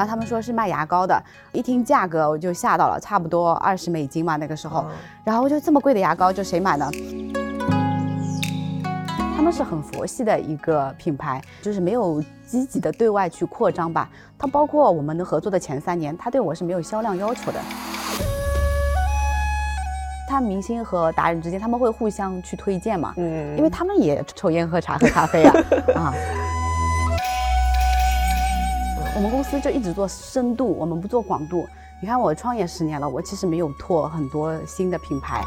然后他们说是卖牙膏的，一听价格我就吓到了，差不多二十美金嘛那个时候，然后就这么贵的牙膏，就谁买呢？他们是很佛系的一个品牌，就是没有积极的对外去扩张吧。它包括我们的合作的前三年，他对我是没有销量要求的。他明星和达人之间，他们会互相去推荐嘛？嗯，因为他们也抽烟、喝茶、喝咖啡啊 啊。我们公司就一直做深度，我们不做广度。你看我创业十年了，我其实没有拓很多新的品牌。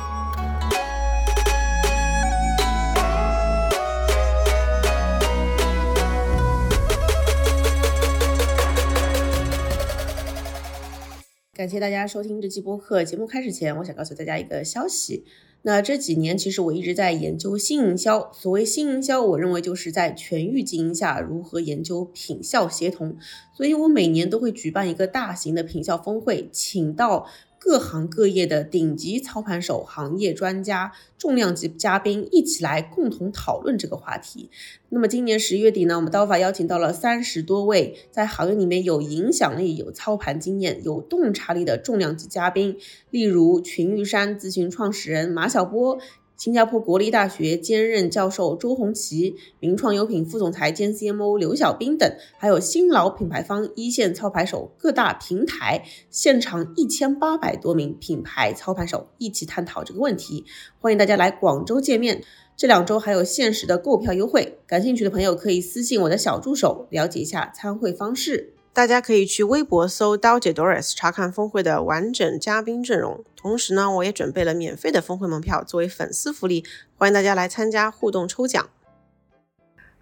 感谢大家收听这期播客。节目开始前，我想告诉大家一个消息。那这几年，其实我一直在研究新营销。所谓新营销，我认为就是在全域经营下如何研究品效协同。所以我每年都会举办一个大型的品效峰会，请到。各行各业的顶级操盘手、行业专家、重量级嘉宾一起来共同讨论这个话题。那么今年十月底呢，我们刀法邀请到了三十多位在行业里面有影响力、有操盘经验、有洞察力的重量级嘉宾，例如群玉山咨询创始人马晓波。新加坡国立大学兼任教授周红旗、名创优品副总裁兼 CMO 刘小兵等，还有新老品牌方一线操盘手、各大平台，现场一千八百多名品牌操盘手一起探讨这个问题。欢迎大家来广州见面，这两周还有限时的购票优惠，感兴趣的朋友可以私信我的小助手了解一下参会方式。大家可以去微博搜刀姐 Doris 查看峰会的完整嘉宾阵容。同时呢，我也准备了免费的峰会门票作为粉丝福利，欢迎大家来参加互动抽奖。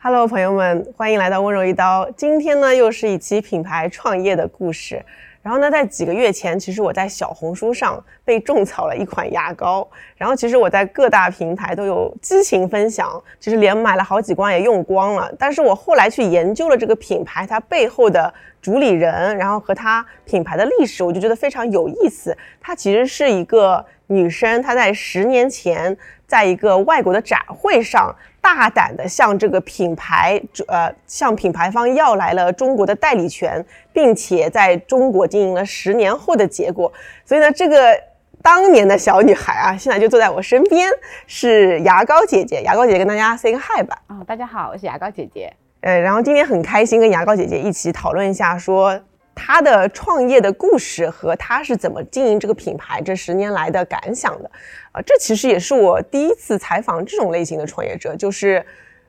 Hello，朋友们，欢迎来到温柔一刀。今天呢，又是一期品牌创业的故事。然后呢，在几个月前，其实我在小红书上被种草了一款牙膏。然后其实我在各大平台都有激情分享，其实连买了好几罐也用光了。但是我后来去研究了这个品牌它背后的主理人，然后和他品牌的历史，我就觉得非常有意思。她其实是一个女生，她在十年前在一个外国的展会上。大胆的向这个品牌，呃，向品牌方要来了中国的代理权，并且在中国经营了十年后的结果。所以呢，这个当年的小女孩啊，现在就坐在我身边，是牙膏姐姐。牙膏姐姐跟大家 say 个 hi 吧。啊，大家好，我是牙膏姐姐。呃，然后今天很开心跟牙膏姐姐一起讨论一下，说。他的创业的故事和他是怎么经营这个品牌这十年来的感想的，啊，这其实也是我第一次采访这种类型的创业者，就是，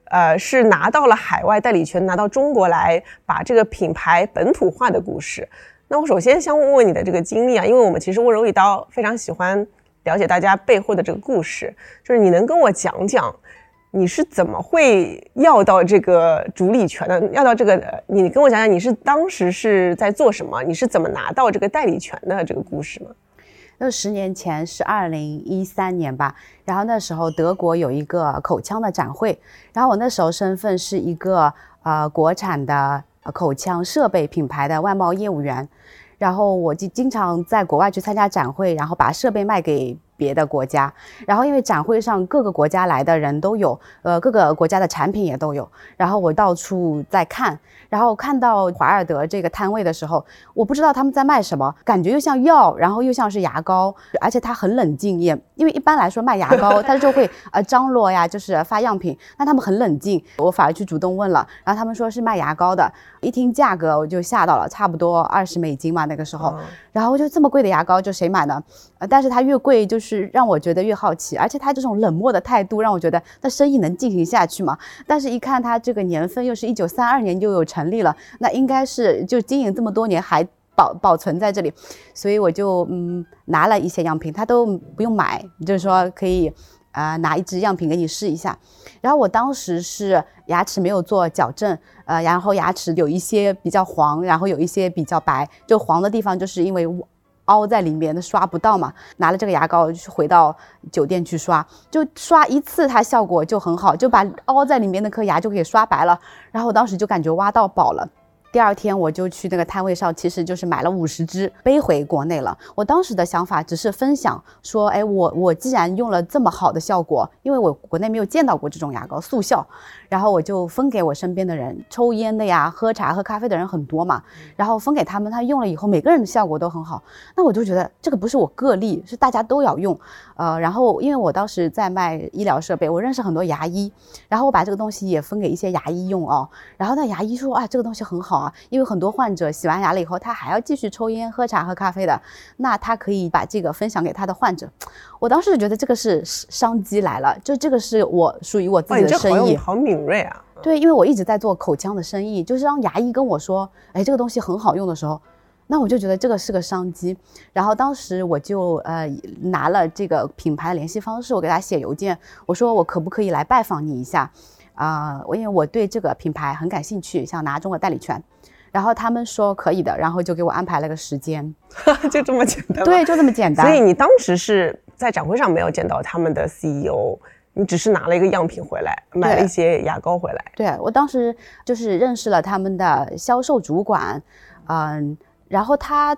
呃，是拿到了海外代理权，拿到中国来把这个品牌本土化的故事。那我首先想问问你的这个经历啊，因为我们其实温柔一刀非常喜欢了解大家背后的这个故事，就是你能跟我讲讲。你是怎么会要到这个主理权的？要到这个，你跟我讲讲，你是当时是在做什么？你是怎么拿到这个代理权的这个故事吗？那十年前是二零一三年吧，然后那时候德国有一个口腔的展会，然后我那时候身份是一个呃国产的口腔设备品牌的外贸业务员，然后我就经常在国外去参加展会，然后把设备卖给。别的国家，然后因为展会上各个国家来的人都有，呃，各个国家的产品也都有，然后我到处在看，然后看到华尔德这个摊位的时候，我不知道他们在卖什么，感觉又像药，然后又像是牙膏，而且他很冷静，也因为一般来说卖牙膏，他就会呃张罗呀，就是发样品，那他们很冷静，我反而去主动问了，然后他们说是卖牙膏的，一听价格我就吓到了，差不多二十美金嘛那个时候，然后就这么贵的牙膏就谁买呢？呃，但是它越贵就是。是让我觉得越好奇，而且他这种冷漠的态度让我觉得那生意能进行下去吗？但是，一看他这个年份又是一九三二年就有成立了，那应该是就经营这么多年还保保存在这里，所以我就嗯拿了一些样品，他都不用买，就是说可以啊拿一支样品给你试一下。然后我当时是牙齿没有做矫正，呃，然后牙齿有一些比较黄，然后有一些比较白，就黄的地方就是因为。凹在里面的刷不到嘛，拿了这个牙膏回到酒店去刷，就刷一次它效果就很好，就把凹在里面那颗牙就可以刷白了。然后我当时就感觉挖到宝了，第二天我就去那个摊位上，其实就是买了五十支背回国内了。我当时的想法只是分享，说，哎，我我既然用了这么好的效果，因为我国内没有见到过这种牙膏速效，然后我就分给我身边的人，抽烟的呀、喝茶、喝咖啡的人很多嘛，然后分给他们，他用了以后，每个人的效果都很好。那我就觉得这个不是我个例，是大家都要用。呃，然后因为我当时在卖医疗设备，我认识很多牙医，然后我把这个东西也分给一些牙医用哦。然后那牙医说啊，这个东西很好啊，因为很多患者洗完牙了以后，他还要继续抽烟、喝茶、喝咖啡的，那他可以把这个分享给他的患者。我当时就觉得这个是商机来了，就这个是我属于我自己的生意，好敏锐啊。对，因为我一直在做口腔的生意，就是当牙医跟我说，哎，这个东西很好用的时候。那我就觉得这个是个商机，然后当时我就呃拿了这个品牌的联系方式，我给他写邮件，我说我可不可以来拜访你一下，啊，我因为我对这个品牌很感兴趣，想拿中国代理权，然后他们说可以的，然后就给我安排了个时间，就这么简单，对，就这么简单。所以你当时是在展会上没有见到他们的 CEO，你只是拿了一个样品回来，买了一些牙膏回来。对我当时就是认识了他们的销售主管，嗯。然后他，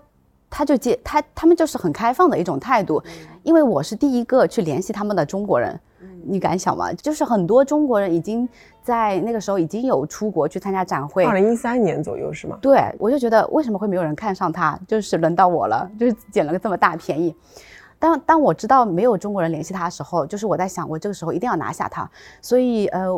他就接他，他们就是很开放的一种态度，因为我是第一个去联系他们的中国人，你敢想吗？就是很多中国人已经在那个时候已经有出国去参加展会，二零一三年左右是吗？对，我就觉得为什么会没有人看上他，就是轮到我了，就是捡了个这么大便宜。当当我知道没有中国人联系他的时候，就是我在想，我这个时候一定要拿下他，所以呃，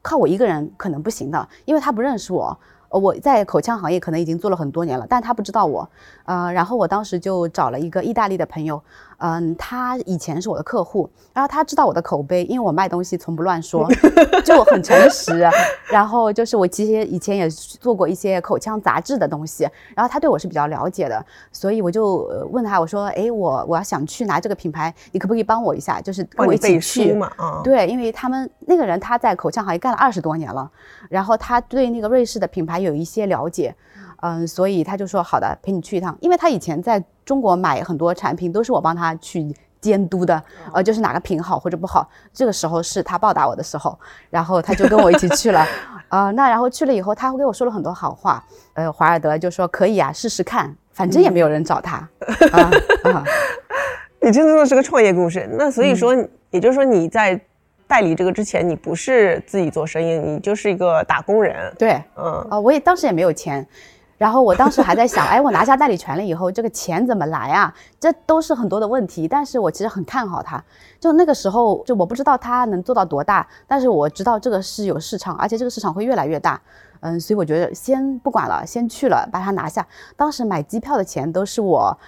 靠我一个人可能不行的，因为他不认识我。我在口腔行业可能已经做了很多年了，但他不知道我，呃，然后我当时就找了一个意大利的朋友。嗯，他以前是我的客户，然后他知道我的口碑，因为我卖东西从不乱说，就很诚实。然后就是我其实以前也做过一些口腔杂志的东西，然后他对我是比较了解的，所以我就问他，我说，哎，我我要想去拿这个品牌，你可不可以帮我一下？就是跟我一起去嘛？啊，对，因为他们那个人他在口腔行业干了二十多年了，然后他对那个瑞士的品牌有一些了解。嗯，所以他就说好的，陪你去一趟，因为他以前在中国买很多产品都是我帮他去监督的，呃，就是哪个品好或者不好，这个时候是他报答我的时候，然后他就跟我一起去了，啊，那然后去了以后，他会给我说了很多好话，呃，华尔德就说可以啊，试试看，反正也没有人找他，啊，你真的是个创业故事，那所以说，也就是说你在代理这个之前，你不是自己做生意，你就是一个打工人，对，嗯，啊，我也当时也没有钱。然后我当时还在想，哎，我拿下代理权了以后，这个钱怎么来啊？这都是很多的问题。但是我其实很看好它。就那个时候，就我不知道它能做到多大，但是我知道这个是有市场，而且这个市场会越来越大。嗯，所以我觉得先不管了，先去了，把它拿下。当时买机票的钱都是我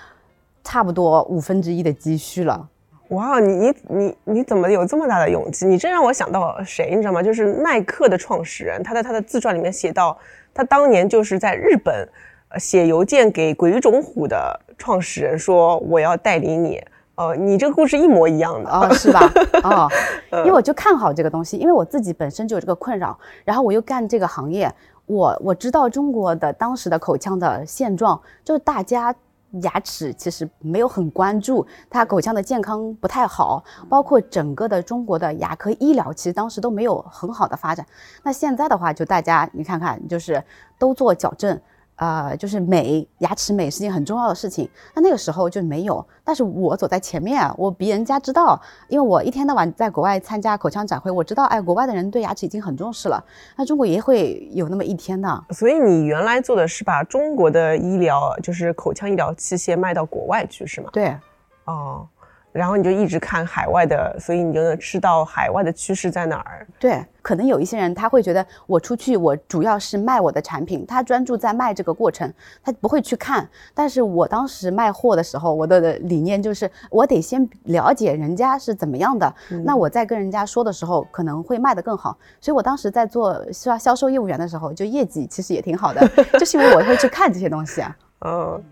差不多五分之一的积蓄了。哇，你你你你怎么有这么大的勇气？你这让我想到谁，你知道吗？就是耐克的创始人，他在他的自传里面写到。他当年就是在日本，呃，写邮件给鬼冢虎的创始人说：“我要代理你。”呃，你这个故事一模一样的啊，是吧？哦，因为我就看好这个东西，因为我自己本身就有这个困扰，然后我又干这个行业，我我知道中国的当时的口腔的现状，就是大家。牙齿其实没有很关注，他口腔的健康不太好，包括整个的中国的牙科医疗，其实当时都没有很好的发展。那现在的话，就大家你看看，就是都做矫正。呃，就是美，牙齿美是件很重要的事情。那那个时候就没有，但是我走在前面，我比人家知道，因为我一天到晚在国外参加口腔展会，我知道，哎，国外的人对牙齿已经很重视了。那中国也会有那么一天的。所以你原来做的是把中国的医疗，就是口腔医疗器械卖到国外去，是吗？对。哦。然后你就一直看海外的，所以你就能知道海外的趋势在哪儿。对，可能有一些人他会觉得我出去，我主要是卖我的产品，他专注在卖这个过程，他不会去看。但是我当时卖货的时候，我的理念就是我得先了解人家是怎么样的，那我在跟人家说的时候可能会卖得更好。所以我当时在做销销售业务员的时候，就业绩其实也挺好的，就是因为我会去看这些东西啊。嗯，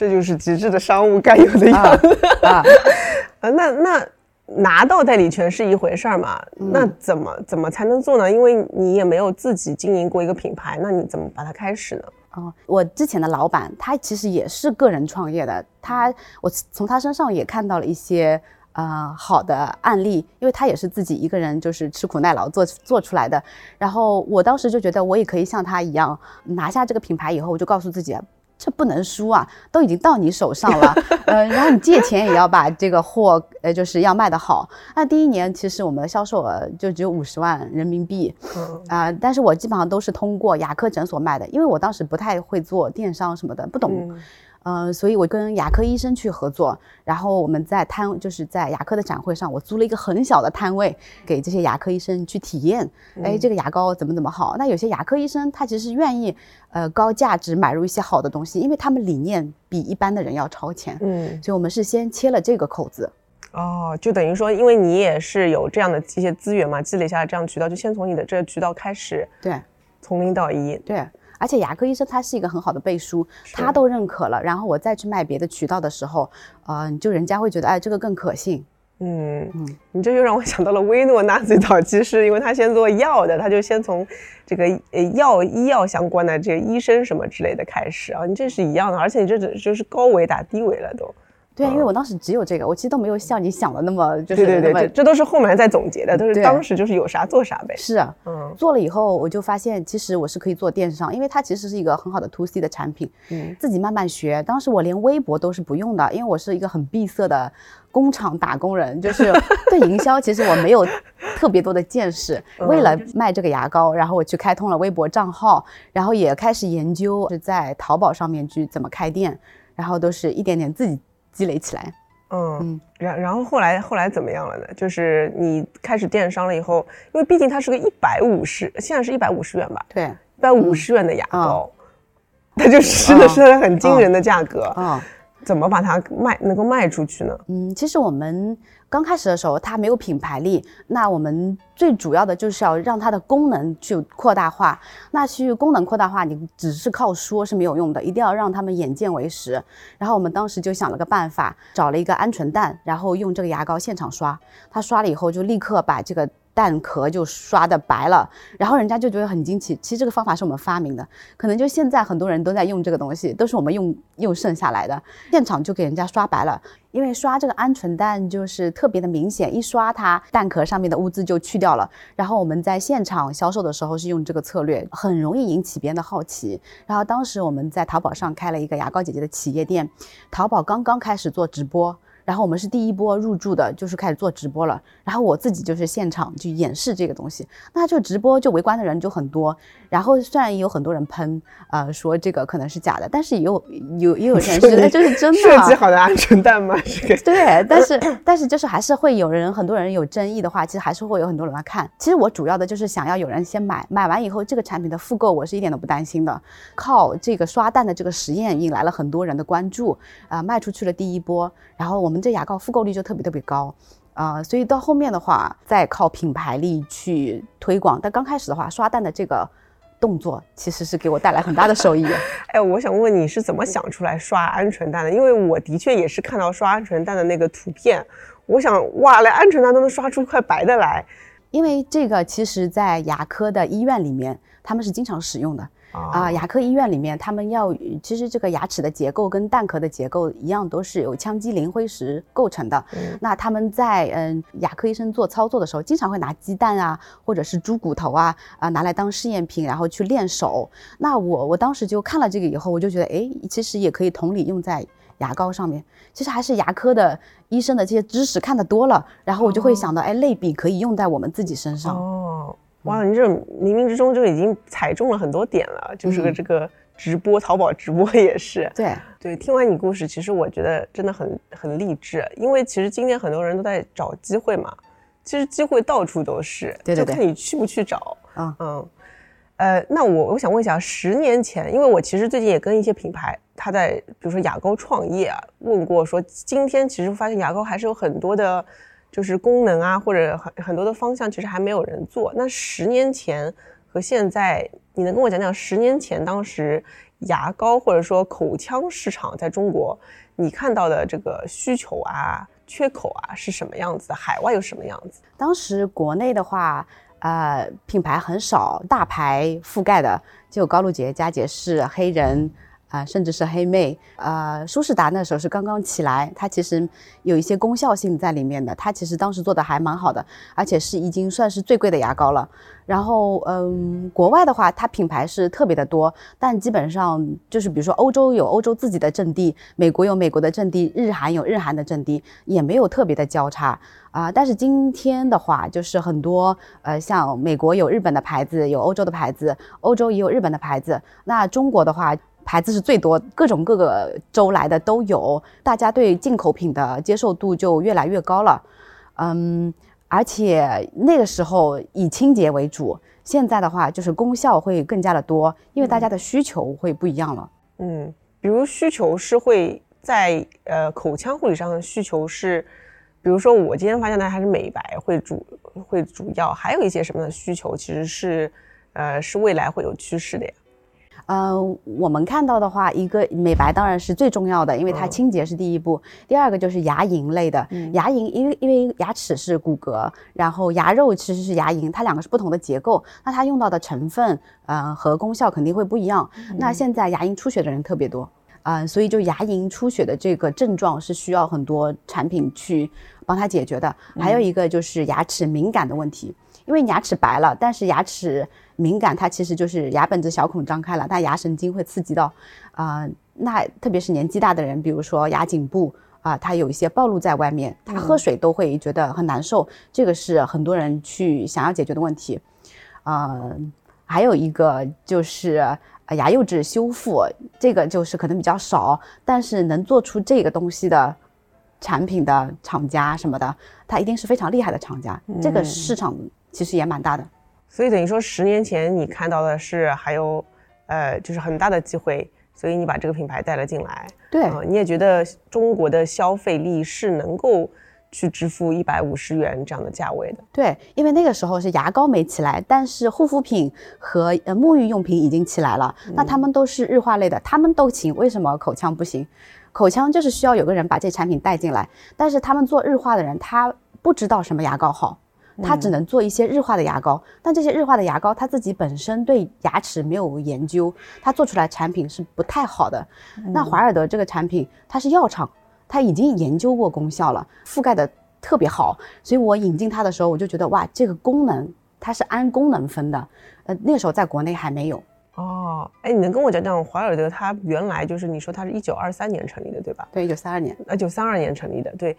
这就是极致的商务该有的样子啊。呃，那那拿到代理权是一回事儿嘛？那怎么怎么才能做呢？因为你也没有自己经营过一个品牌，那你怎么把它开始呢？哦，我之前的老板他其实也是个人创业的，他我从他身上也看到了一些呃好的案例，因为他也是自己一个人就是吃苦耐劳做做出来的。然后我当时就觉得我也可以像他一样拿下这个品牌以后，我就告诉自己。这不能输啊，都已经到你手上了，呃，然后你借钱也要把这个货，呃，就是要卖得好。那第一年其实我们的销售额就只有五十万人民币，啊，但是我基本上都是通过牙科诊所卖的，因为我当时不太会做电商什么的，不懂。嗯，所以我跟牙科医生去合作，然后我们在摊，就是在牙科的展会上，我租了一个很小的摊位，给这些牙科医生去体验。哎，这个牙膏怎么怎么好？那有些牙科医生他其实愿意，呃，高价值买入一些好的东西，因为他们理念比一般的人要超前。嗯，所以我们是先切了这个口子。哦，就等于说，因为你也是有这样的一些资源嘛，积累下来这样渠道，就先从你的这个渠道开始。对，从零到一。对。而且牙科医生他是一个很好的背书，他都认可了，然后我再去卖别的渠道的时候，呃，就人家会觉得，哎，这个更可信。嗯嗯，你这又让我想到了薇诺娜最早期是因为他先做药的，他就先从这个呃药医药相关的这个医生什么之类的开始啊，你这是一样的，而且你这只就是高维打低维了都。对，因为我当时只有这个，我其实都没有像你想的那么就是对对对，这都是后面在总结的，都是当时就是有啥做啥呗。是啊，嗯，做了以后我就发现，其实我是可以做电商，因为它其实是一个很好的 to C 的产品。嗯，自己慢慢学。当时我连微博都是不用的，因为我是一个很闭塞的工厂打工人，就是 对营销其实我没有特别多的见识。为了卖这个牙膏，然后我去开通了微博账号，然后也开始研究是在淘宝上面去怎么开店，然后都是一点点自己。积累起来，嗯，然然后后来后来怎么样了呢？就是你开始电商了以后，因为毕竟它是个一百五十，现在是一百五十元吧？对，一百五十元的牙膏，它就是真的是很惊人的价格啊。怎么把它卖能够卖出去呢？嗯，其实我们刚开始的时候，它没有品牌力。那我们最主要的就是要让它的功能去扩大化。那去功能扩大化，你只是靠说是没有用的，一定要让他们眼见为实。然后我们当时就想了个办法，找了一个鹌鹑蛋，然后用这个牙膏现场刷。它刷了以后，就立刻把这个。蛋壳就刷的白了，然后人家就觉得很惊奇。其实这个方法是我们发明的，可能就现在很多人都在用这个东西，都是我们用用剩下来的。现场就给人家刷白了，因为刷这个鹌鹑蛋就是特别的明显，一刷它蛋壳上面的污渍就去掉了。然后我们在现场销售的时候是用这个策略，很容易引起别人的好奇。然后当时我们在淘宝上开了一个牙膏姐姐的企业店，淘宝刚刚开始做直播。然后我们是第一波入驻的，就是开始做直播了。然后我自己就是现场去演示这个东西，那就直播就围观的人就很多。然后虽然有很多人喷，呃，说这个可能是假的，但是也有有也有人 是那就是真的。设计好的鹌鹑蛋吗？对，但是但是就是还是会有人，很多人有争议的话，其实还是会有很多人来看。其实我主要的就是想要有人先买，买完以后这个产品的复购我是一点都不担心的。靠这个刷蛋的这个实验引来了很多人的关注，啊，卖出去了第一波，然后我们这牙膏复购率就特别特别高，啊，所以到后面的话再靠品牌力去推广。但刚开始的话，刷蛋的这个动作其实是给我带来很大的收益。哎，我想问你是怎么想出来刷鹌鹑蛋的？因为我的确也是看到刷鹌鹑蛋的那个图片，我想哇，连鹌鹑蛋都能刷出一块白的来。因为这个其实在牙科的医院里面，他们是经常使用的。啊，牙科医院里面，他们要其实这个牙齿的结构跟蛋壳的结构一样，都是由羟基磷灰石构成的。那他们在嗯牙科医生做操作的时候，经常会拿鸡蛋啊，或者是猪骨头啊啊拿来当试验品，然后去练手。那我我当时就看了这个以后，我就觉得，哎，其实也可以同理用在牙膏上面。其实还是牙科的医生的这些知识看得多了，然后我就会想到，哎，类比可以用在我们自己身上。哦。哇，你这冥冥之中就已经踩中了很多点了，就是个这个直播，淘宝直播也是。对对，听完你故事，其实我觉得真的很很励志，因为其实今天很多人都在找机会嘛，其实机会到处都是，就看你去不去找。嗯嗯，呃，那我我想问一下，十年前，因为我其实最近也跟一些品牌，他在比如说牙膏创业啊，问过说，今天其实发现牙膏还是有很多的。就是功能啊，或者很很多的方向，其实还没有人做。那十年前和现在，你能跟我讲讲十年前当时牙膏或者说口腔市场在中国，你看到的这个需求啊、缺口啊是什么样子？海外有什么样子？当时国内的话，呃，品牌很少，大牌覆盖的就高露洁、佳洁士、黑人。啊、甚至是黑妹。呃，舒适达那时候是刚刚起来，它其实有一些功效性在里面的，它其实当时做的还蛮好的，而且是已经算是最贵的牙膏了。然后，嗯，国外的话，它品牌是特别的多，但基本上就是比如说欧洲有欧洲自己的阵地，美国有美国的阵地，日韩有日韩的阵地，也没有特别的交叉啊、但是今天的话，就是很多呃，像美国有日本的牌子，有欧洲的牌子，欧洲也有日本的牌子。那中国的话，牌子是最多，各种各个州来的都有，大家对进口品的接受度就越来越高了。嗯，而且那个时候以清洁为主，现在的话就是功效会更加的多，因为大家的需求会不一样了。嗯，比如需求是会在呃口腔护理上的需求是，比如说我今天发现的还是美白会主会主要，还有一些什么的需求其实是呃是未来会有趋势的呀。呃，我们看到的话，一个美白当然是最重要的，因为它嗯清洁是第一步。第二个就是牙龈类的，牙龈因为因为牙齿是骨骼，然后牙肉其实是牙龈，它两个是不同的结构，那它用到的成分，呃和功效肯定会不一样。那现在牙龈出血的人特别多。啊、所以就牙龈出血的这个症状是需要很多产品去帮它解决的。还有一个就是牙齿敏感的问题，因为你牙齿白了，但是牙齿敏感，它其实就是牙本质小孔张开了，它牙神经会刺激到，啊、那特别是年纪大的人，比如说牙颈部啊、它有一些暴露在外面，他喝水都会觉得很难受，这个是很多人去想要解决的问题。呃，还有一个就是呃牙釉质修复，这个就是可能比较少，但是能做出这个东西的产品的厂家什么的，它一定是非常厉害的厂家，这个市场其实也蛮大的。所以等于说十年前你看到的是还有呃就是很大的机会，所以你把这个品牌带了进来。对，啊，你也觉得中国的消费力是能够去支付一百五十元这样的价位的？对，因为那个时候是牙膏没起来，但是护肤品和呃沐浴用品已经起来了。那他们都是日化类的，他们都行，为什么口腔不行？口腔就是需要有个人把这产品带进来，但是他们做日化的人，他不知道什么牙膏好。他只能做一些日化的牙膏，但这些日化的牙膏它自己本身对牙齿没有研究，它做出来产品是不太好的。那华尔德这个产品它是药厂，它已经研究过功效了，覆盖的特别好，所以我引进它的时候，我就觉得哇，这个功能它是按功能分的，呃，那个时候在国内还没有。哦，哎，你能跟我讲讲华尔德它原来就是你说它是一九二三年成立的对吧？对，一九三二年，呃，九三二年成立的，对。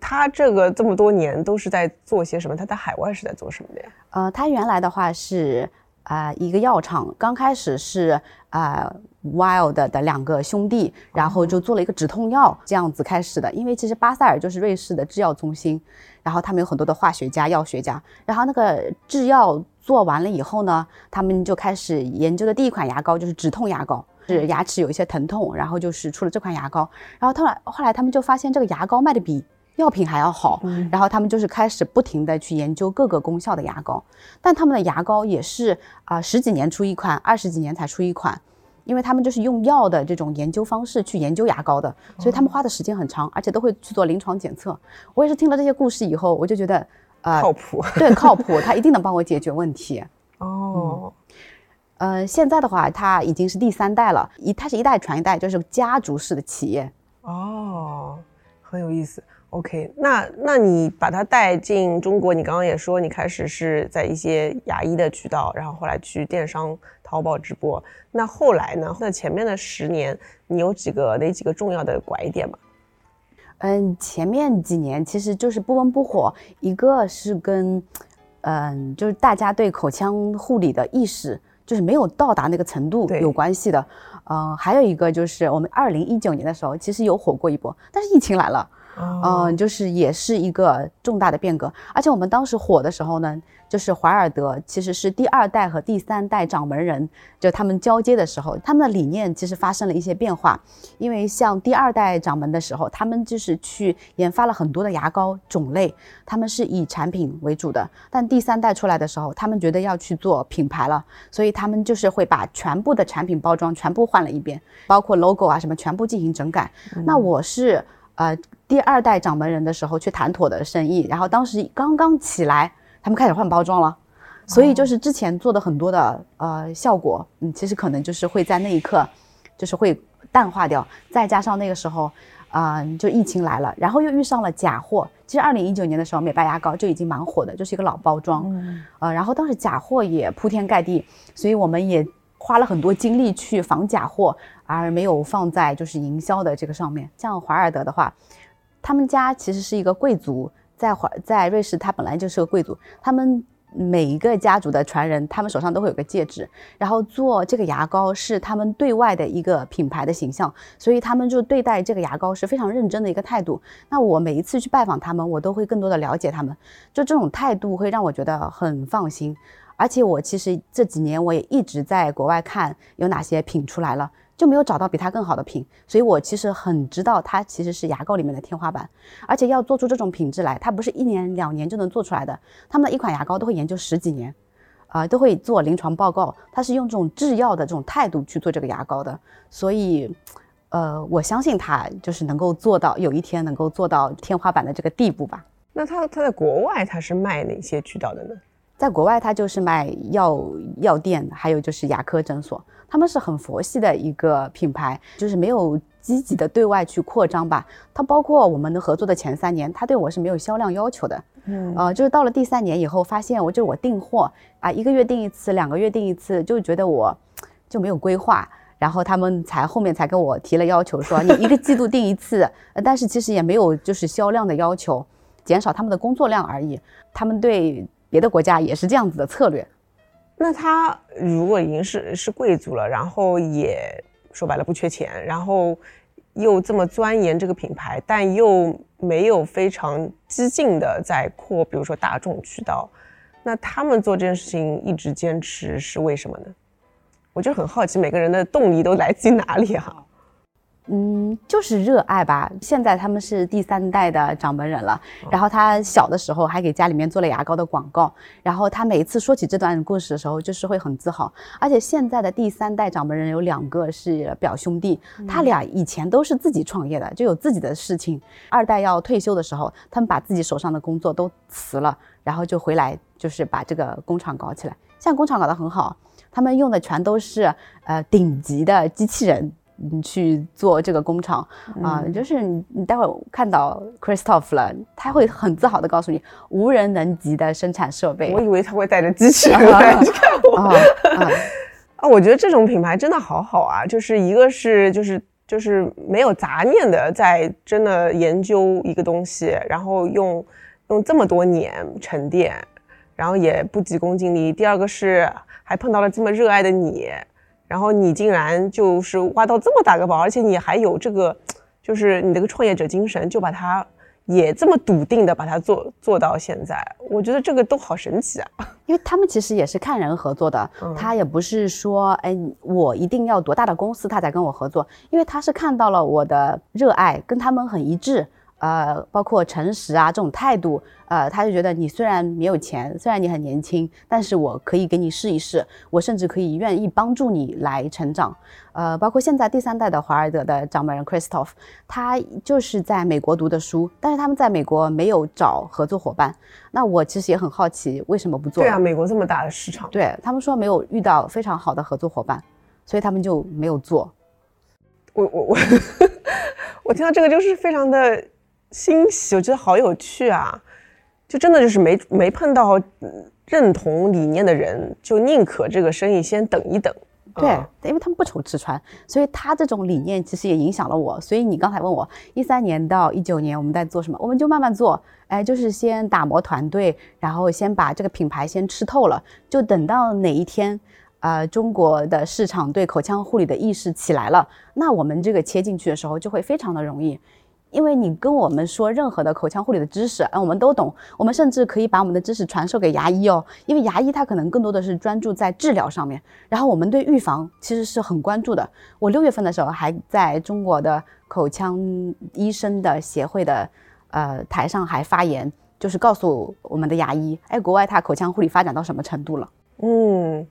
他这个这么多年都是在做些什么？他在海外是在做什么的呀？呃，他原来的话是啊、呃一个药厂，刚开始是啊、呃 Wild 的两个兄弟，然后就做了一个止痛药这样子开始的。因为其实巴塞尔就是瑞士的制药中心，然后他们有很多的化学家、药学家，然后那个制药做完了以后呢，他们就开始研究的第一款牙膏就是止痛牙膏。是牙齿有一些疼痛，然后就是出了这款牙膏，然后后来后来他们就发现这个牙膏卖的比药品还要好，然后他们就是开始不停的去研究各个功效的牙膏，但他们的牙膏也是啊、十几年出一款，二十几年才出一款，因为他们就是用药的这种研究方式去研究牙膏的，所以他们花的时间很长，而且都会去做临床检测。我也是听了这些故事以后，我就觉得呃靠谱。对靠谱，他一定能帮我解决问题。哦，呃，现在的话，它已经是第三代了，一它是一代传一代，就是家族式的企业。哦，很有意思。OK，那那你把它带进中国，你刚刚也说你开始是在一些牙医的渠道，然后后来去电商、淘宝直播。那后来呢？那前面的十年，你有几个哪几个重要的拐点吗？嗯，前面几年其实就是不温不火，一个是跟，嗯，就是大家对口腔护理的意识就是没有到达那个程度对有关系的，嗯，还有一个就是我们二零一九年的时候其实有火过一波，但是疫情来了。哦嗯，就是也是一个重大的变革。而且我们当时火的时候呢，就是怀尔德其实是第二代和第三代掌门人，就他们交接的时候，他们的理念其实发生了一些变化。因为像第二代掌门的时候，他们就是去研发了很多的牙膏种类，他们是以产品为主的。但第三代出来的时候，他们觉得要去做品牌了，所以他们就是会把全部的产品包装全部换了一遍，包括 logo 啊什么全部进行整改。那我是呃第二代掌门人的时候去谈妥的生意，然后当时刚刚起来，他们开始换包装了。所以就是之前做的很多的呃效果，嗯，其实可能就是会在那一刻就是会淡化掉。再加上那个时候，啊，就疫情来了，然后又遇上了假货。其实二零一九年的时候，美白牙膏就已经蛮火的，就是一个老包装，呃，然后当时假货也铺天盖地，所以我们也花了很多精力去防假货，而没有放在就是营销的这个上面。像华尔德的话，他们家其实是一个贵族。在华在瑞士，他本来就是个贵族，他们每一个家族的传人，他们手上都会有个戒指，然后做这个牙膏是他们对外的一个品牌的形象，所以他们就对待这个牙膏是非常认真的一个态度。那我每一次去拜访他们，我都会更多的了解他们，就这种态度会让我觉得很放心。而且我其实这几年我也一直在国外看有哪些品出来了。就没有找到比它更好的品，所以我其实很知道它其实是牙膏里面的天花板，而且要做出这种品质来，它不是一年两年就能做出来的。他们的一款牙膏都会研究十几年，啊，都会做临床报告。它是用这种制药的这种态度去做这个牙膏的，所以，呃，我相信它就是能够做到有一天能够做到天花板的这个地步吧。那它它在国外它是卖哪些渠道的呢？在国外，它就是卖药药店，还有就是牙科诊所，他们是很佛系的一个品牌，就是没有积极的对外去扩张吧。它包括我们的合作的前三年，他对我是没有销量要求的，嗯，呃，就是到了第三年以后，发现我就我订货啊，一个月订一次，两个月订一次，就觉得我就没有规划，然后他们才后面才跟我提了要求，说你一个季度订一次，但是其实也没有就是销量的要求，减少他们的工作量而已，他们对。别的国家也是这样子的策略，那他如果已经是是贵族了，然后也说白了不缺钱，然后又这么钻研这个品牌，但又没有非常激进的在扩，比如说大众渠道，那他们做这件事情一直坚持是为什么呢？我就很好奇，每个人的动力都来自于哪里啊？嗯，就是热爱吧。现在他们是第三代的掌门人了。然后他小的时候还给家里面做了牙膏的广告。然后他每一次说起这段故事的时候，就是会很自豪。而且现在的第三代掌门人有两个是表兄弟，他俩以前都是自己创业的，就有自己的事情。二代要退休的时候，他们把自己手上的工作都辞了，然后就回来，就是把这个工厂搞起来。现在工厂搞得很好，他们用的全都是呃顶级的机器人。你去做这个工厂啊，就是你你待会儿看到 Christoph 了，他会很自豪的告诉你，无人能及的生产设备。我以为他会带着机器人来 看我。啊，我觉得这种品牌真的好好啊，就是一个是就是就是没有杂念的在真的研究一个东西，然后用用这么多年沉淀，然后也不急功近利。第二个是还碰到了这么热爱的你。然后你竟然就是挖到这么大个宝，而且你还有这个，就是你这个创业者精神，就把它也这么笃定的把它做做到现在，我觉得这个都好神奇啊！因为他们其实也是看人合作的，他也不是说，哎，我一定要多大的公司他才跟我合作，因为他是看到了我的热爱跟他们很一致。呃，包括诚实啊这种态度，呃，他就觉得你虽然没有钱，虽然你很年轻，但是我可以给你试一试，我甚至可以愿意帮助你来成长。呃，包括现在第三代的华尔德的掌门人 Christoph，他就是在美国读的书，但是他们在美国没有找合作伙伴。那我其实也很好奇，为什么不做？对啊，美国这么大的市场，对他们说没有遇到非常好的合作伙伴，所以他们就没有做。我我我，我听到这个就是非常的。欣喜，我觉得好有趣啊！就真的就是没没碰到认同理念的人，就宁可这个生意先等一等。对，因为他们不愁吃穿，所以他这种理念其实也影响了我。所以你刚才问我一三年到一九年我们在做什么，我们就慢慢做，哎，就是先打磨团队，然后先把这个品牌先吃透了，就等到哪一天，呃，中国的市场对口腔护理的意识起来了，那我们这个切进去的时候就会非常的容易。因为你跟我们说任何的口腔护理的知识，哎，我们都懂。我们甚至可以把我们的知识传授给牙医哦。因为牙医他可能更多的是专注在治疗上面，然后我们对预防其实是很关注的。我六月份的时候还在中国的口腔医生的协会的呃台上还发言，就是告诉我们的牙医，哎，国外他口腔护理发展到什么程度了？嗯。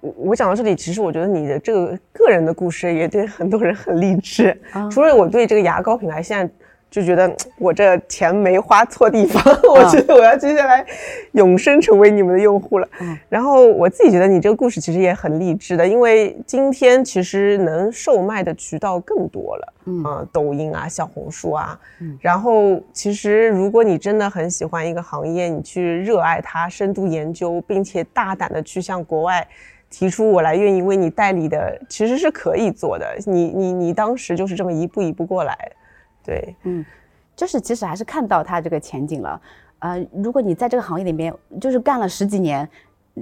我我讲到这里，其实我觉得你的这个个人的故事也对很多人很励志。除了我对这个牙膏品牌现在就觉得我这钱没花错地方，我觉得我要接下来永生成为你们的用户了。然后我自己觉得你这个故事其实也很励志的，因为今天其实能售卖的渠道更多了，嗯，抖音啊、小红书啊。然后其实如果你真的很喜欢一个行业，你去热爱它、深度研究，并且大胆的去向国外提出我来愿意为你代理的，其实是可以做的。你你你当时就是这么一步一步过来。对，嗯，就是其实还是看到它这个前景了，呃，如果你在这个行业里面就是干了十几年，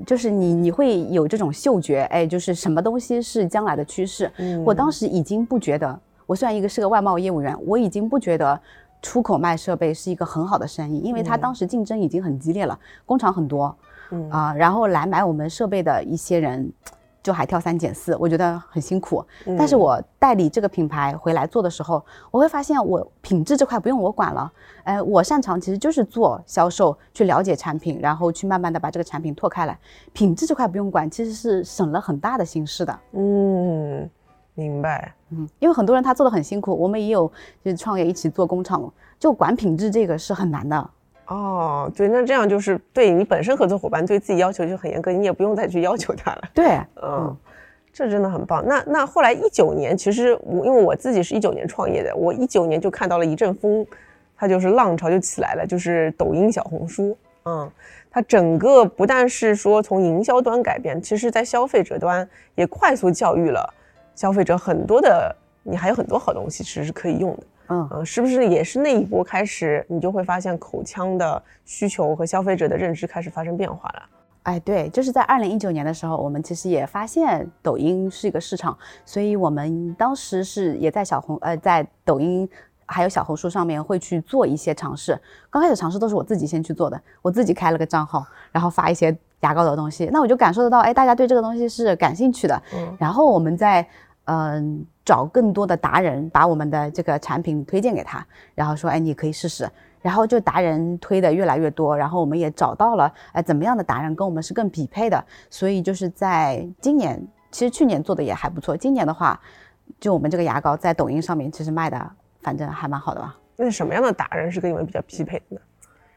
就是你你会有这种嗅觉，哎，就是什么东西是将来的趋势。我当时已经不觉得，我虽然一个是个外贸业务员，我已经不觉得出口卖设备是一个很好的生意，因为它当时竞争已经很激烈了，工厂很多，啊，然后来买我们设备的一些人。就还挑三拣四，我觉得很辛苦。但是我代理这个品牌回来做的时候，我会发现我品质这块不用我管了。哎，我擅长其实就是做销售，去了解产品，然后去慢慢的把这个产品拓开来。品质这块不用管，其实是省了很大的心事的。嗯，明白。嗯，因为很多人他做的很辛苦，我们也有就是创业一起做工厂，就管品质这个是很难的。哦，对，那这样就是对你本身合作伙伴对自己要求就很严格，你也不用再去要求他了。对，嗯，这真的很棒。那那后来一九年，其实我因为我自己是一九年创业的，我一九年就看到了一阵风，它就是浪潮就起来了，就是抖音、小红书。嗯，它整个不但是说从营销端改变，其实在消费者端也快速教育了消费者很多的，你还有很多好东西其实是可以用的。嗯是不是也是那一波开始，你就会发现口腔的需求和消费者的认知开始发生变化了？哎，对，就是在二零一九年的时候，我们其实也发现抖音是一个市场，所以我们当时是也在小红呃，在抖音还有小红书上面会去做一些尝试。刚开始尝试都是我自己先去做的，我自己开了个账号，然后发一些牙膏的东西，那我就感受得到，哎，大家对这个东西是感兴趣的。嗯，然后我们在。嗯，找更多的达人，把我们的这个产品推荐给他，然后说，哎，你可以试试。然后就达人推的越来越多，然后我们也找到了，哎，怎么样的达人跟我们是更匹配的。所以就是在今年，其实去年做的也还不错。今年的话，就我们这个牙膏在抖音上面其实卖的，反正还蛮好的吧。那什么样的达人是跟你们比较匹配的呢？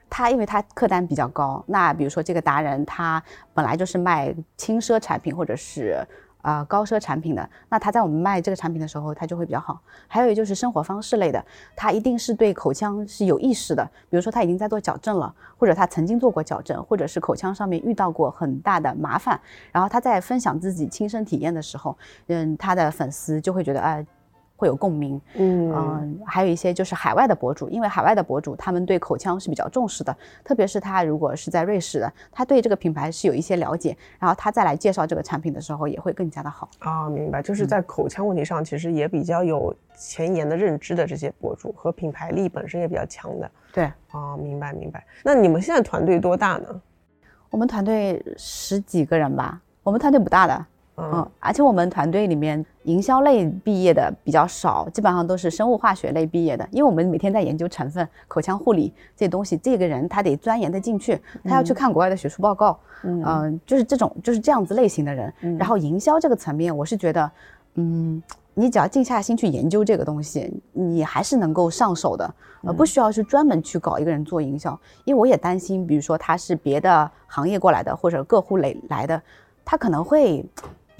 他因为他客单比较高，那比如说这个达人他本来就是卖轻奢产品或者是。啊，高奢产品的，那他在我们卖这个产品的时候，他就会比较好。还有就是生活方式类的，他一定是对口腔是有意识的。比如说他已经在做矫正了，或者他曾经做过矫正，或者是口腔上面遇到过很大的麻烦，然后他在分享自己亲身体验的时候，嗯，他的粉丝就会觉得，哎。会有共鸣，嗯还有一些就是海外的博主，因为海外的博主他们对口腔是比较重视的，特别是他如果是在瑞士的，他对这个品牌是有一些了解，然后他再来介绍这个产品的时候也会更加的好啊。明白，就是在口腔问题上其实也比较有前沿的认知的这些博主和品牌力本身也比较强的。对啊，明白明白。那你们现在团队多大呢？我们团队十几个人吧，我们团队不大的。嗯，而且我们团队里面营销类毕业的比较少，基本上都是生物化学类毕业的。因为我们每天在研究成分、口腔护理这些东西，这个人他得钻研的进去，他要去看国外的学术报告，嗯，就是这种就是这样子类型的人。然后营销这个层面，我是觉得，嗯，你只要静下心去研究这个东西，你还是能够上手的，呃，不需要去专门去搞一个人做营销。因为我也担心，比如说他是别的行业过来的，或者各户类来的，他可能会。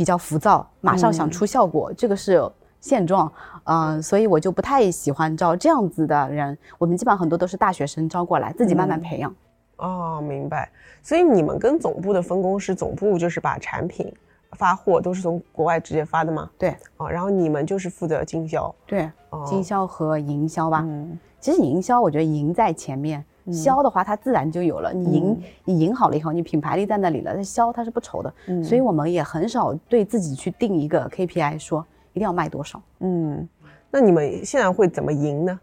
比较浮躁，马上想出效果，这个是现状，嗯，所以我就不太喜欢招这样子的人。我们基本上很多都是大学生招过来，自己慢慢培养。哦，明白。所以你们跟总部的分工是，总部就是把产品发货都是从国外直接发的吗？对。哦，然后你们就是负责经销。对，哦经销和营销吧。嗯。其实营销，我觉得赢在前面。销的话，它自然就有了。你赢，你赢好了以后，你品牌力在那里了，那销它是不愁的。嗯，所以我们也很少对自己去定一个 KPI，说一定要卖多少。嗯，那你们现在会怎么赢呢？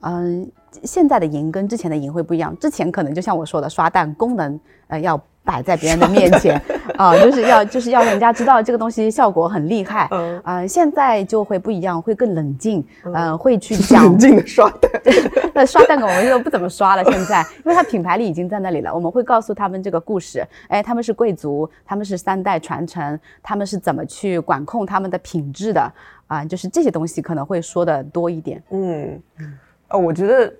嗯，现在的赢跟之前的赢会不一样。之前可能就像我说的，刷单功能，呃，要。摆在别人的面前，啊，就是要就是要人家知道这个东西效果很厉害，啊，现在就会不一样，会更冷静，嗯，会去 讲冷静的刷单，那刷单我们就不怎么刷了，现在，因为它品牌力已经在那里了，我们会告诉他们这个故事，哎，他们是贵族，他们是三代传承，他们是怎么去管控他们的品质的，啊，就是这些东西可能会说的多一点，嗯。呃，我觉得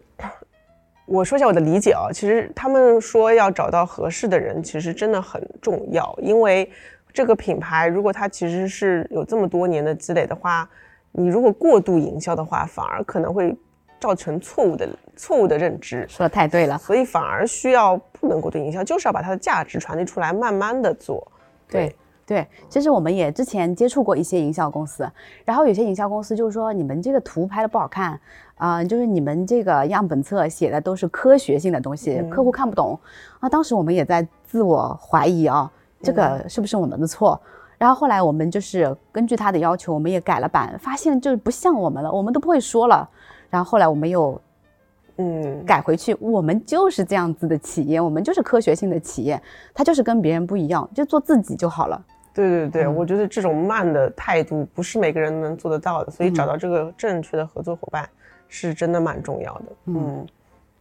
我说一下我的理解啊，其实他们说要找到合适的人，其实真的很重要，因为这个品牌如果它其实是有这么多年的积累的话，你如果过度营销的话，反而可能会造成错误的错误的认知。说的太对了，所以反而需要不能过度营销，就是要把它的价值传递出来，慢慢的做。对对，其实我们也之前接触过一些营销公司，然后有些营销公司就是说你们这个图拍的不好看，啊、就是你们这个样本册写的都是科学性的东西，客户看不懂啊。当时我们也在自我怀疑啊，这个是不是我们的错？然后后来我们就是根据他的要求，我们也改了版，发现就是不像我们了，我们都不会说了。然后后来我们又嗯，改回去，我们就是这样子的企业，我们就是科学性的企业，它就是跟别人不一样，就做自己就好了。对对对，嗯我觉得这种慢的态度不是每个人能做得到的，所以找嗯到这个正确的合作伙伴是真的蛮重要的。嗯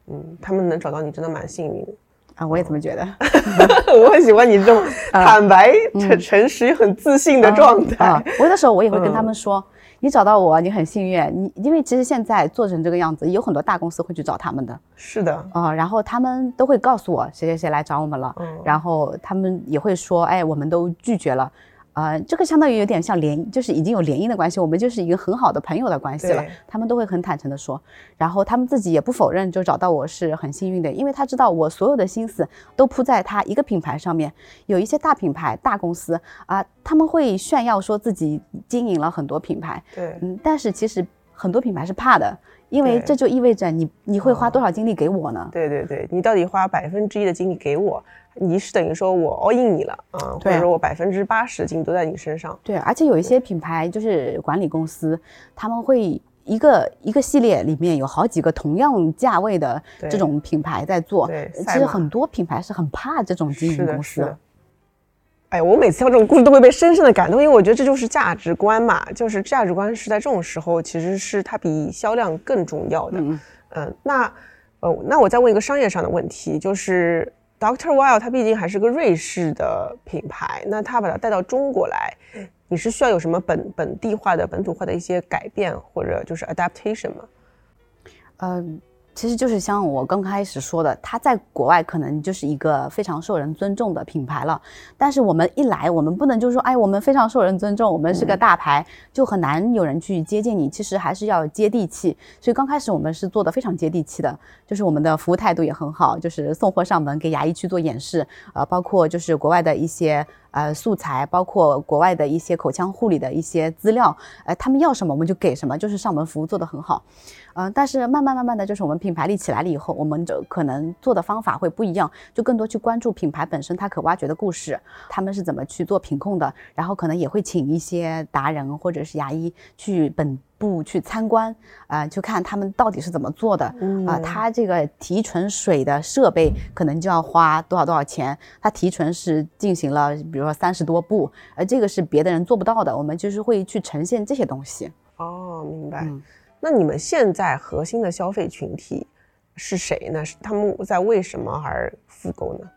嗯，他们能找到你真的蛮幸运的。啊，我也这么觉得。我很喜欢你这种啊 坦白、诚诚实又、很自信的状态。啊，我有的时候我也会跟他嗯们说，你找到我，你很幸运。你因为其实现在做成这个样子，有很多大公司会去找他们的是的，啊、然后他们都会告诉我谁谁谁来找我们了，嗯然后他们也会说，哎，我们都拒绝了。呃，这个相当于有点像联，就是已经有联姻的关系，我们就是一个很好的朋友的关系了。他们都会很坦诚的说，然后他们自己也不否认，就找到我是很幸运的，因为他知道我所有的心思都扑在他一个品牌上面。有一些大品牌、大公司啊、他们会炫耀说自己经营了很多品牌，对，嗯，但是其实很多品牌是怕的，因为这就意味着你你会花多少精力给我呢？对对对，你到底花百分之一的精力给我，你是等于说我 all in 你了啊，或者说我百分之八十的精力都在你身上。对，而且有一些品牌就是管理公司，他们会一个一个系列里面有好几个同样价位的这种品牌在做。其实很多品牌是很怕这种经，营公司。哎，我每次听到这种故事都会被深深的感动，因为我觉得这就是价值观嘛，就是价值观是在这种时候，其实是它比销量更重要的。嗯嗯，那呃，那我再问一个商业上的问题，就是 Doctor Weil 它毕竟还是个瑞士的品牌，那它把它带到中国来，你是需要有什么本本地化的、本土化的一些改变或者就是 adaptation 吗？嗯，其实就是像我刚开始说的，它在国外可能就是一个非常受人尊重的品牌了。但是我们一来，我们不能就说，哎，我们非常受人尊重，我们是个大牌，就很难有人去接近你。其实还是要接地气。所以刚开始我们是做的非常接地气的，就是我们的服务态度也很好，就是送货上门，给牙医去做演示，呃，包括就是国外的一些呃素材，包括国外的一些口腔护理的一些资料，呃，他们要什么我们就给什么，就是上门服务做得很好。嗯，但是慢慢慢慢的就是我们品牌力起来了以后，我们就可能做的方法会不一样，就更多去关注品牌本身它可挖掘的故事，他们是怎么去做品控的，然后可能也会请一些达人或者是牙医去本部去参观，啊、去看他们到底是怎么做的，啊、它这个提纯水的设备可能就要花多少多少钱，他提纯是进行了比如说三十多步，而这个是别的人做不到的，我们就是会去呈现这些东西。哦，明白。嗯那你们现在核心的消费群体是谁呢？是他们在为什么而复购呢？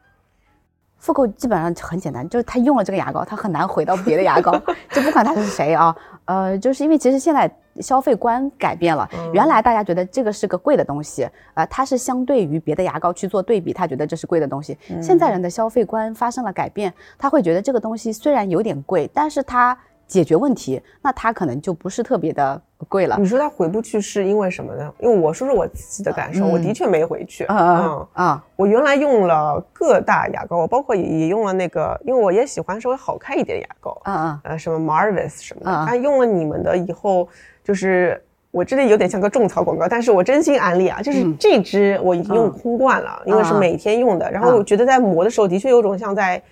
复购基本上很简单，就是他用了这个牙膏，他很难回到别的牙膏，就不管他是谁啊，呃，就是因为其实现在消费观改变了，原来大家觉得这个是个贵的东西，呃，它是相对于别的牙膏去做对比，他觉得这是贵的东西。现在人的消费观发生了改变，他会觉得这个东西虽然有点贵，但是它解决问题，那它可能就不是特别的贵了。你说它回不去是因为什么呢？因为我说说我自己的感受，嗯我的确没回去。嗯嗯嗯我原来用了各大牙膏，我包括也也用了那个，因为我也喜欢稍微好看一点的牙膏，嗯嗯呃，什么 Marvis 什么的。但用了你们的以后，就是我这里有点像个种草广告，但是我真心安利啊，就是嗯这支我已经用空罐了，因为是嗯每天用的。然后嗯我觉得在磨的时候，的确有种像在。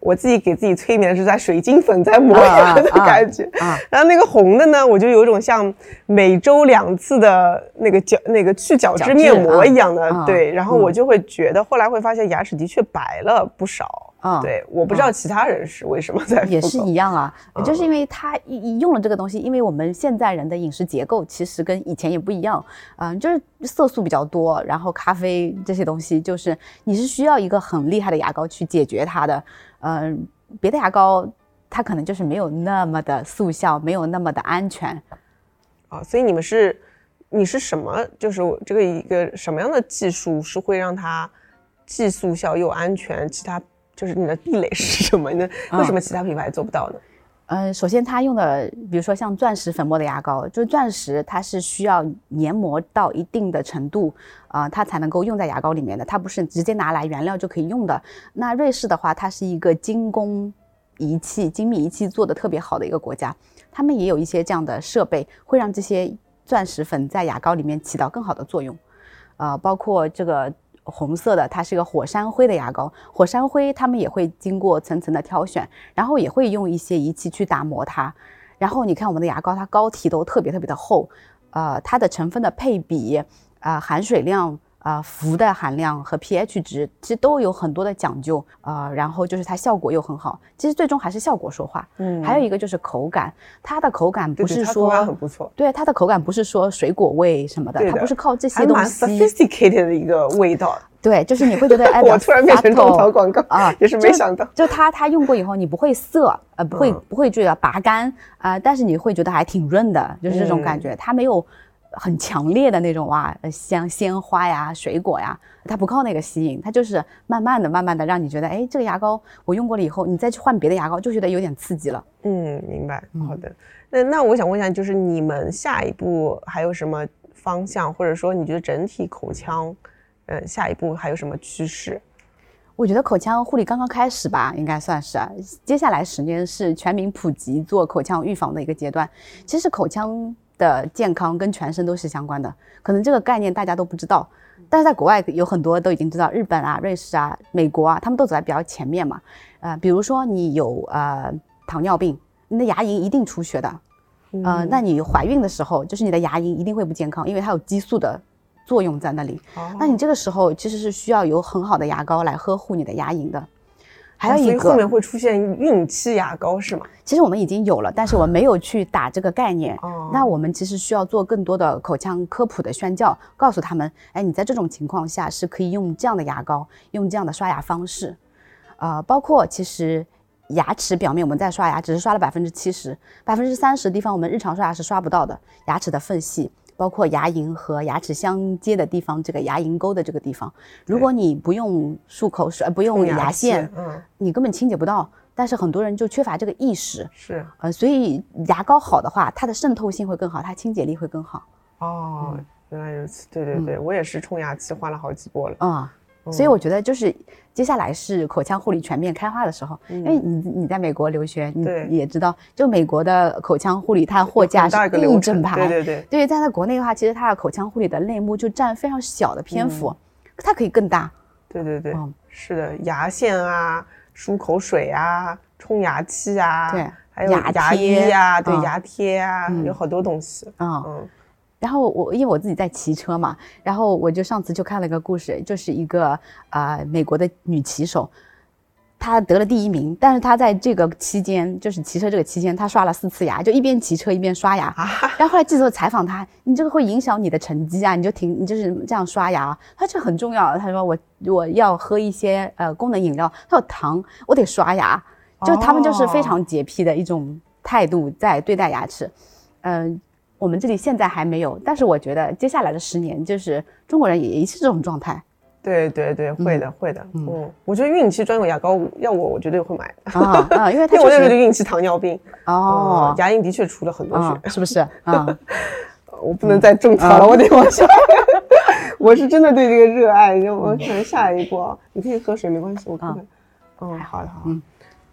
我自己给自己催眠是在水晶粉在磨牙 的感觉，啊然后那个红的呢，我就有一种像每周两次的那个角那个去角质面膜一样的，啊对。然后我嗯就会觉得，后来会发现牙齿的确白了不少。嗯，对，我不知道其他人是为什么在也是一样啊，嗯。就是因为他一一用了这个东西，因为我们现在人的饮食结构其实跟以前也不一样，嗯、就是色素比较多，然后咖啡这些东西，就是你是需要一个很厉害的牙膏去解决它的，嗯、别的牙膏它可能就是没有那么的速效，没有那么的安全，啊，所以你们是你是什么？就是这个一个什么样的技术是会让它既速效又安全？其他就是你的壁垒是什么呢？为什么其他品牌做不到呢？呃，首先它用的，比如说像钻石粉末的牙膏，就是钻石它是需要研磨到一定的程度，啊，它才能够用在牙膏里面的，它不是直接拿来原料就可以用的。那瑞士的话，它是一个精工仪器、精密仪器做的特别好的一个国家，他们也有一些这样的设备，会让这些钻石粉在牙膏里面起到更好的作用，呃，包括这个。红色的，它是一个火山灰的牙膏。火山灰他们也会经过层层的挑选，然后也会用一些仪器去打磨它。然后你看我们的牙膏，它膏体都特别特别的厚，呃，它的成分的配比，啊，含水量。啊，氟的含量和 pH 值其实都有很多的讲究啊，然后就是它效果又很好，其实最终还是效果说话。嗯，还有一个就是口感，它的口感不是说很不错，对它的口感不是说水果味什么的，它不是靠这些东西。sophisticated 的一个味道。对，就是你会觉得 哎，我突然变成种草广告啊，也是没想到。就它它用过以后，你不会涩，呃，不会不会觉得拔干啊，但是你会觉得还挺润的，就是这种感觉，它没有。很强烈的那种哇，像鲜花呀、水果呀，它不靠那个吸引，它就是慢慢的、慢慢的让你觉得，哎，这个牙膏我用过了以后，你再去换别的牙膏就觉得有点刺激了。嗯，明白。好的，那那我想问一下，就是你们下一步还有什么方向，或者说你觉得整体口腔，呃，下一步还有什么趋势？我觉得口腔护理刚刚开始吧，应该算是。接下来十年是全民普及做口腔预防的一个阶段。其实口腔。的健康跟全身都是相关的，可能这个概念大家都不知道，但是在国外有很多都已经知道，日本啊、瑞士啊、美国啊，他们都走在比较前面嘛。呃，比如说你有呃糖尿病，你的牙龈一定出血的，呃，那你怀孕的时候，就是你的牙龈一定会不健康，因为它有激素的作用在那里。那你这个时候其实是需要有很好的牙膏来呵护你的牙龈的。还有一个后面会出现孕期牙膏是吗？其实我们已经有了，但是我们没有去打这个概念。哦，那我们其实需要做更多的口腔科普的宣教，告诉他们，哎，你在这种情况下是可以用这样的牙膏，用这样的刷牙方式。呃，包括其实牙齿表面我们在刷牙，只是刷了百分之七十，百分之三十的地方我们日常刷牙是刷不到的，牙齿的缝隙。包括牙龈和牙齿相接的地方，这个牙龈沟的这个地方，如果你不用漱口水，不用牙线，嗯，你根本清洁不到。但是很多人就缺乏这个意识，是，呃，所以牙膏好的话，它的渗透性会更好，它清洁力会更好。哦，原来如此，对对对，我也是冲牙器换了好几波了。啊。所以我觉得就是接下来是口腔护理全面开花的时候，因为你你在美国留学，你也知道，就美国的口腔护理它货架是一整排，对对对。对，在在国内的话，其实它的口腔护理的类目就占非常小的篇幅，它可以更大。对对对，是的，牙线啊，漱口水啊，冲牙器啊，对，还有牙医啊，对，牙贴啊，有好多东西。嗯。然后我因为我自己在骑车嘛，然后我就上次就看了一个故事，就是一个啊美国的女骑手，她得了第一名，但是她在这个期间，就是骑车这个期间，她刷了四次牙，就一边骑车一边刷牙。然后后来记者采访她，你这个会影响你的成绩啊？你就停，你就是这样刷牙。她这很重要。她说我我要喝一些呃功能饮料，她有糖，我得刷牙。就他们就是非常洁癖的一种态度在对待牙齿，嗯。我们这里现在还没有，但是我觉得接下来的十年，就是中国人也是这种状态。对对对，会的会的。嗯，我觉得孕期专用牙膏要我，我绝对会买啊啊，因为它我那时候就孕期糖尿病哦，牙龈的确出了很多血，是不是 啊？我不能再种草了，我得往下。我是真的对这个热爱，我看下一步，你可以喝水没关系，我看看。嗯，好的好。嗯。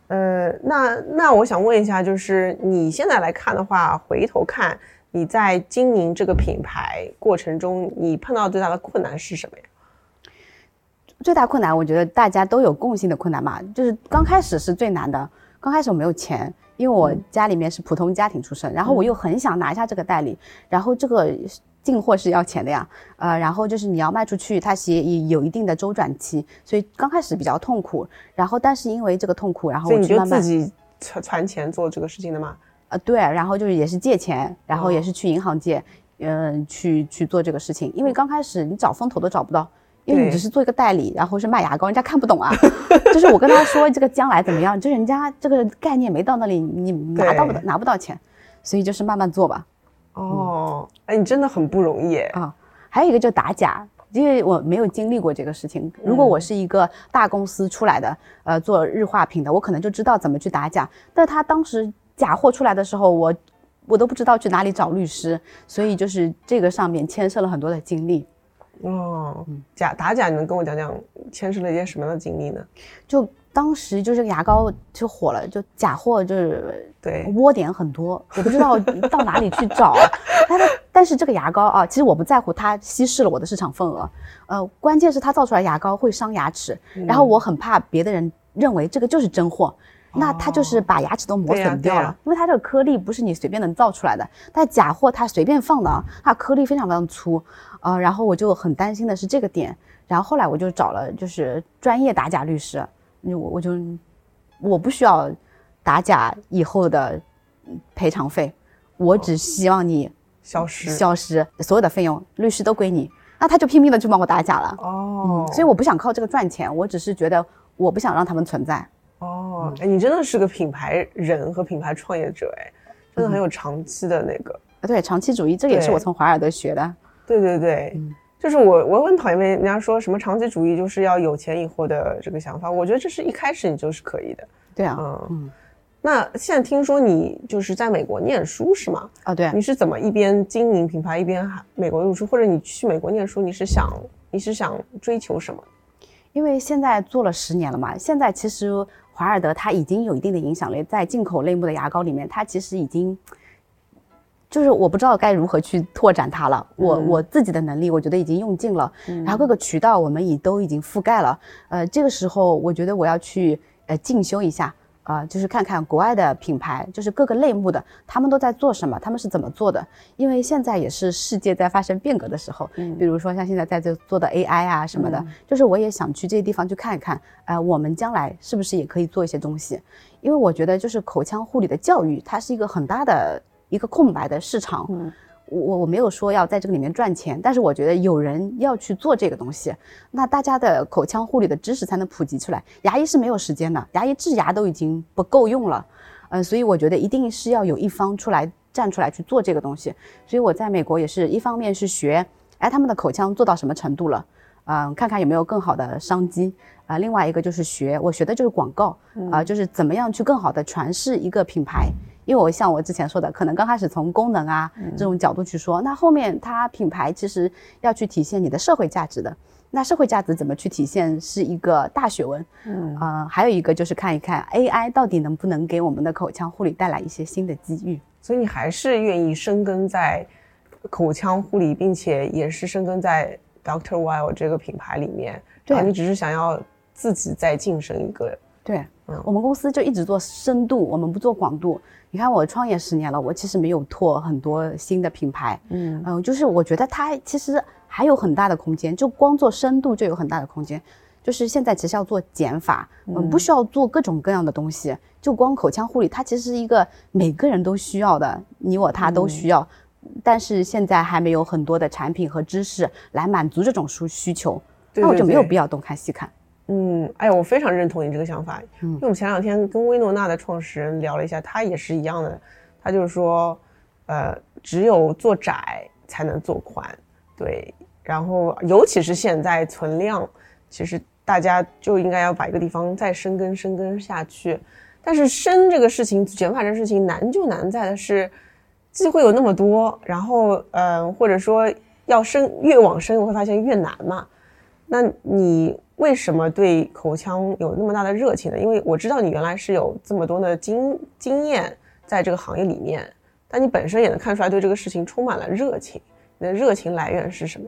呃，那那我想问一下，就是你现在来看的话，回头看。你在经营这个品牌过程中，你碰到最大的困难是什么呀？最大困难，我觉得大家都有共性的困难嘛，就是刚开始是最难的。刚开始我没有钱，因为我家里面是普通家庭出身，然后我又很想拿下这个代理，然后这个进货是要钱的呀，呃，然后就是你要卖出去，它也有一定的周转期，所以刚开始比较痛苦。然后，但是因为这个痛苦，然后我就自己存存钱做这个事情的吗？呃，对，然后就是也是借钱，然后也是去银行借，嗯，去去做这个事情。因为刚开始你找风投都找不到，因为你只是做一个代理，然后是卖牙膏，人家看不懂啊。就是我跟他说这个将来怎么样，就人家这个概念没到那里，你拿到不拿不到钱，所以就是慢慢做吧。哦，哎，你真的很不容易啊。还有一个就打假，因为我没有经历过这个事情。如果我是一个大公司出来的，呃，做日化品的，我可能就知道怎么去打假。但他当时假货出来的时候，我我都不知道去哪里找律师，所以就是这个上面牵涉了很多的经历。哦，假打假，你能跟我讲讲牵涉了一些什么样的经历呢？就当时就是牙膏就火了，就假货就是对窝点很多，我不知道 到哪里去找。但是但是这个牙膏啊，其实我不在乎它稀释了我的市场份额，呃，关键是它造出来牙膏会伤牙齿，然后我很怕别的人认为这个就是真货。那它就是把牙齿都磨损掉了，因为它这个颗粒不是你随便能造出来的。但假货它随便放的啊，它颗粒非常非常粗，呃，然后我就很担心的是这个点。然后后来我就找了就是专业打假律师，我我就我不需要打假以后的赔偿费，我只希望你消失消失，所有的费用律师都归你。那他就拼命的去帮我打假了，哦，所以我不想靠这个赚钱，我只是觉得我不想让他们存在。哦，哎，你真的是个品牌人和品牌创业者，哎，真的很有长期的那个，啊，对，长期主义，这个也是我从华尔德学的。对对对，就是我，我很讨厌被人家说什么长期主义就是要有钱以后的这个想法，我觉得这是一开始你就是可以的。对啊，嗯嗯。那现在听说你就是在美国念书是吗？啊，对。你是怎么一边经营品牌一边美国读书，或者你去美国念书，你是想你是想追求什么？因为现在做了十年了嘛，现在其实。华尔德它已经有一定的影响力，在进口类目的牙膏里面，它其实已经就是我不知道该如何去拓展它了。我我自己的能力，我觉得已经用尽了，然后各个渠道我们已都已经覆盖了。呃，这个时候我觉得我要去呃进修一下。啊，就是看看国外的品牌，就是各个类目的，他们都在做什么，他们是怎么做的？因为现在也是世界在发生变革的时候，嗯，比如说像现在在这做的 AI 啊什么的，就是我也想去这些地方去看一看，呃，我们将来是不是也可以做一些东西？因为我觉得就是口腔护理的教育，它是一个很大的一个空白的市场。嗯。我我没有说要在这个里面赚钱，但是我觉得有人要去做这个东西，那大家的口腔护理的知识才能普及出来。牙医是没有时间的，牙医治牙都已经不够用了，嗯，所以我觉得一定是要有一方出来站出来去做这个东西。所以我在美国也是一方面是学，哎，他们的口腔做到什么程度了，嗯，看看有没有更好的商机啊。另外一个就是学，我学的就是广告啊，就是怎么样去更好的传世一个品牌。因为我像我之前说的，可能刚开始从功能啊这种角度去说，那后面它品牌其实要去体现你的社会价值的。那社会价值怎么去体现，是一个大学问。嗯，呃，还有一个就是看一看 AI 到底能不能给我们的口腔护理带来一些新的机遇。所以你还是愿意深耕在口腔护理，并且也是深耕在 Doctor Well 这个品牌里面。对，你只是想要自己再晋升一个。对，嗯，我们公司就一直做深度，我们不做广度。你看我创业十年了，我其实没有拓很多新的品牌，嗯嗯，就是我觉得它其实还有很大的空间，就光做深度就有很大的空间。就是现在其实要做减法，嗯，不需要做各种各样的东西，就光口腔护理，它其实是一个每个人都需要的，你我他都需要，但是现在还没有很多的产品和知识来满足这种需需求，那我就没有必要东看西看。嗯，哎，我非常认同你这个想法。嗯，因为我们前两天跟薇诺娜的创始人聊了一下，他也是一样的。他就是说，呃，只有做窄才能做宽，对。然后，尤其是现在存量，其实大家就应该要把一个地方再深耕、深耕下去。但是深这个事情，减法这事情难就难在的是，机会有那么多，然后，嗯，或者说要深越往深，我会发现越难嘛。那你？为什么对口腔有那么大的热情呢？因为我知道你原来是有这么多的经经验在这个行业里面，但你本身也能看出来对这个事情充满了热情。你的热情来源是什么？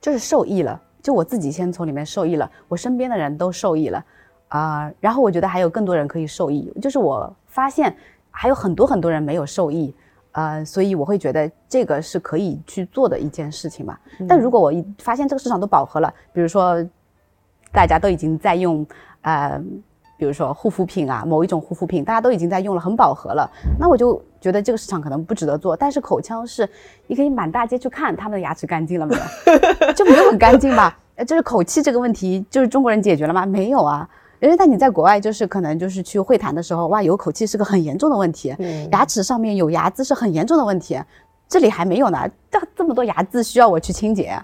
就是受益了，就我自己先从里面受益了，我身边的人都受益了啊。然后我觉得还有更多人可以受益，就是我发现还有很多很多人没有受益，呃，所以我会觉得这个是可以去做的一件事情吧。但如果我一发现这个市场都饱和了，比如说。大家都已经在用，呃，比如说护肤品啊，某一种护肤品，大家都已经在用了，很饱和了。那我就觉得这个市场可能不值得做。但是口腔是，你可以满大街去看他们的牙齿干净了没有，就没有很干净吧？呃，就是口气这个问题，就是中国人解决了吗？没有啊。因为但你在国外，就是可能就是去会谈的时候，哇，有口气是个很严重的问题，牙齿上面有牙渍是很严重的问题。这里还没有呢，这这么多牙渍需要我去清洁。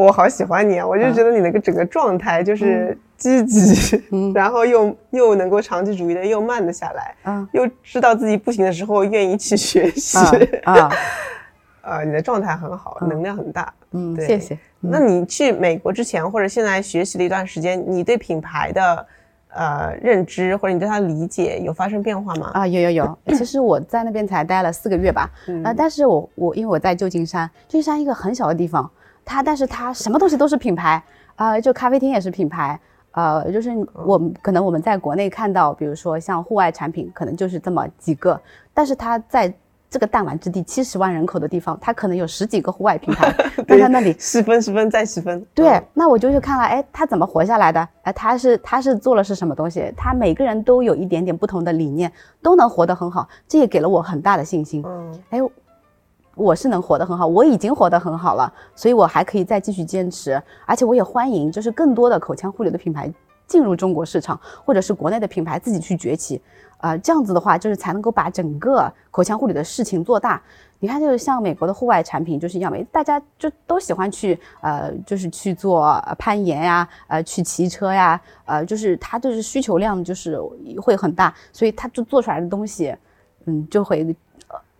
我好喜欢你啊！我就觉得你那个整个状态就是积极，然后又又能够长期主义的，又慢得下来，嗯，又知道自己不行的时候愿意去学习啊。呃，你的状态很好，能量很大。嗯，谢谢。那你去美国之前，或者现在学习了一段时间，你对品牌的呃认知或者你对它理解有发生变化吗？啊，有有有。其实我在那边才待了四个月吧，啊，但是我我因为我在旧金山，旧金山一个很小的地方。它，但是它什么东西都是品牌啊，就咖啡厅也是品牌，呃，就是我们可能我们在国内看到，比如说像户外产品，可能就是这么几个，但是它在这个弹丸之地，七十万人口的地方，它可能有十几个户外品牌，在它那里十分十分再十分。对，那我就去看了，哎，他怎么活下来的？哎，他是他是做了是什么东西？他每个人都有一点点不同的理念，都能活得很好，这也给了我很大的信心。嗯，哎。我是能活得很好，我已经活得很好了，所以我还可以再继续坚持，而且我也欢迎就是更多的口腔护理的品牌进入中国市场，或者是国内的品牌自己去崛起，啊，这样子的话就是才能够把整个口腔护理的事情做大。你看，就是像美国的户外产品就是一样，大家就都喜欢去呃，就是去做攀岩呀，呃，去骑车呀，呃，就是它就是需求量就是会很大，所以它就做出来的东西，嗯，就会。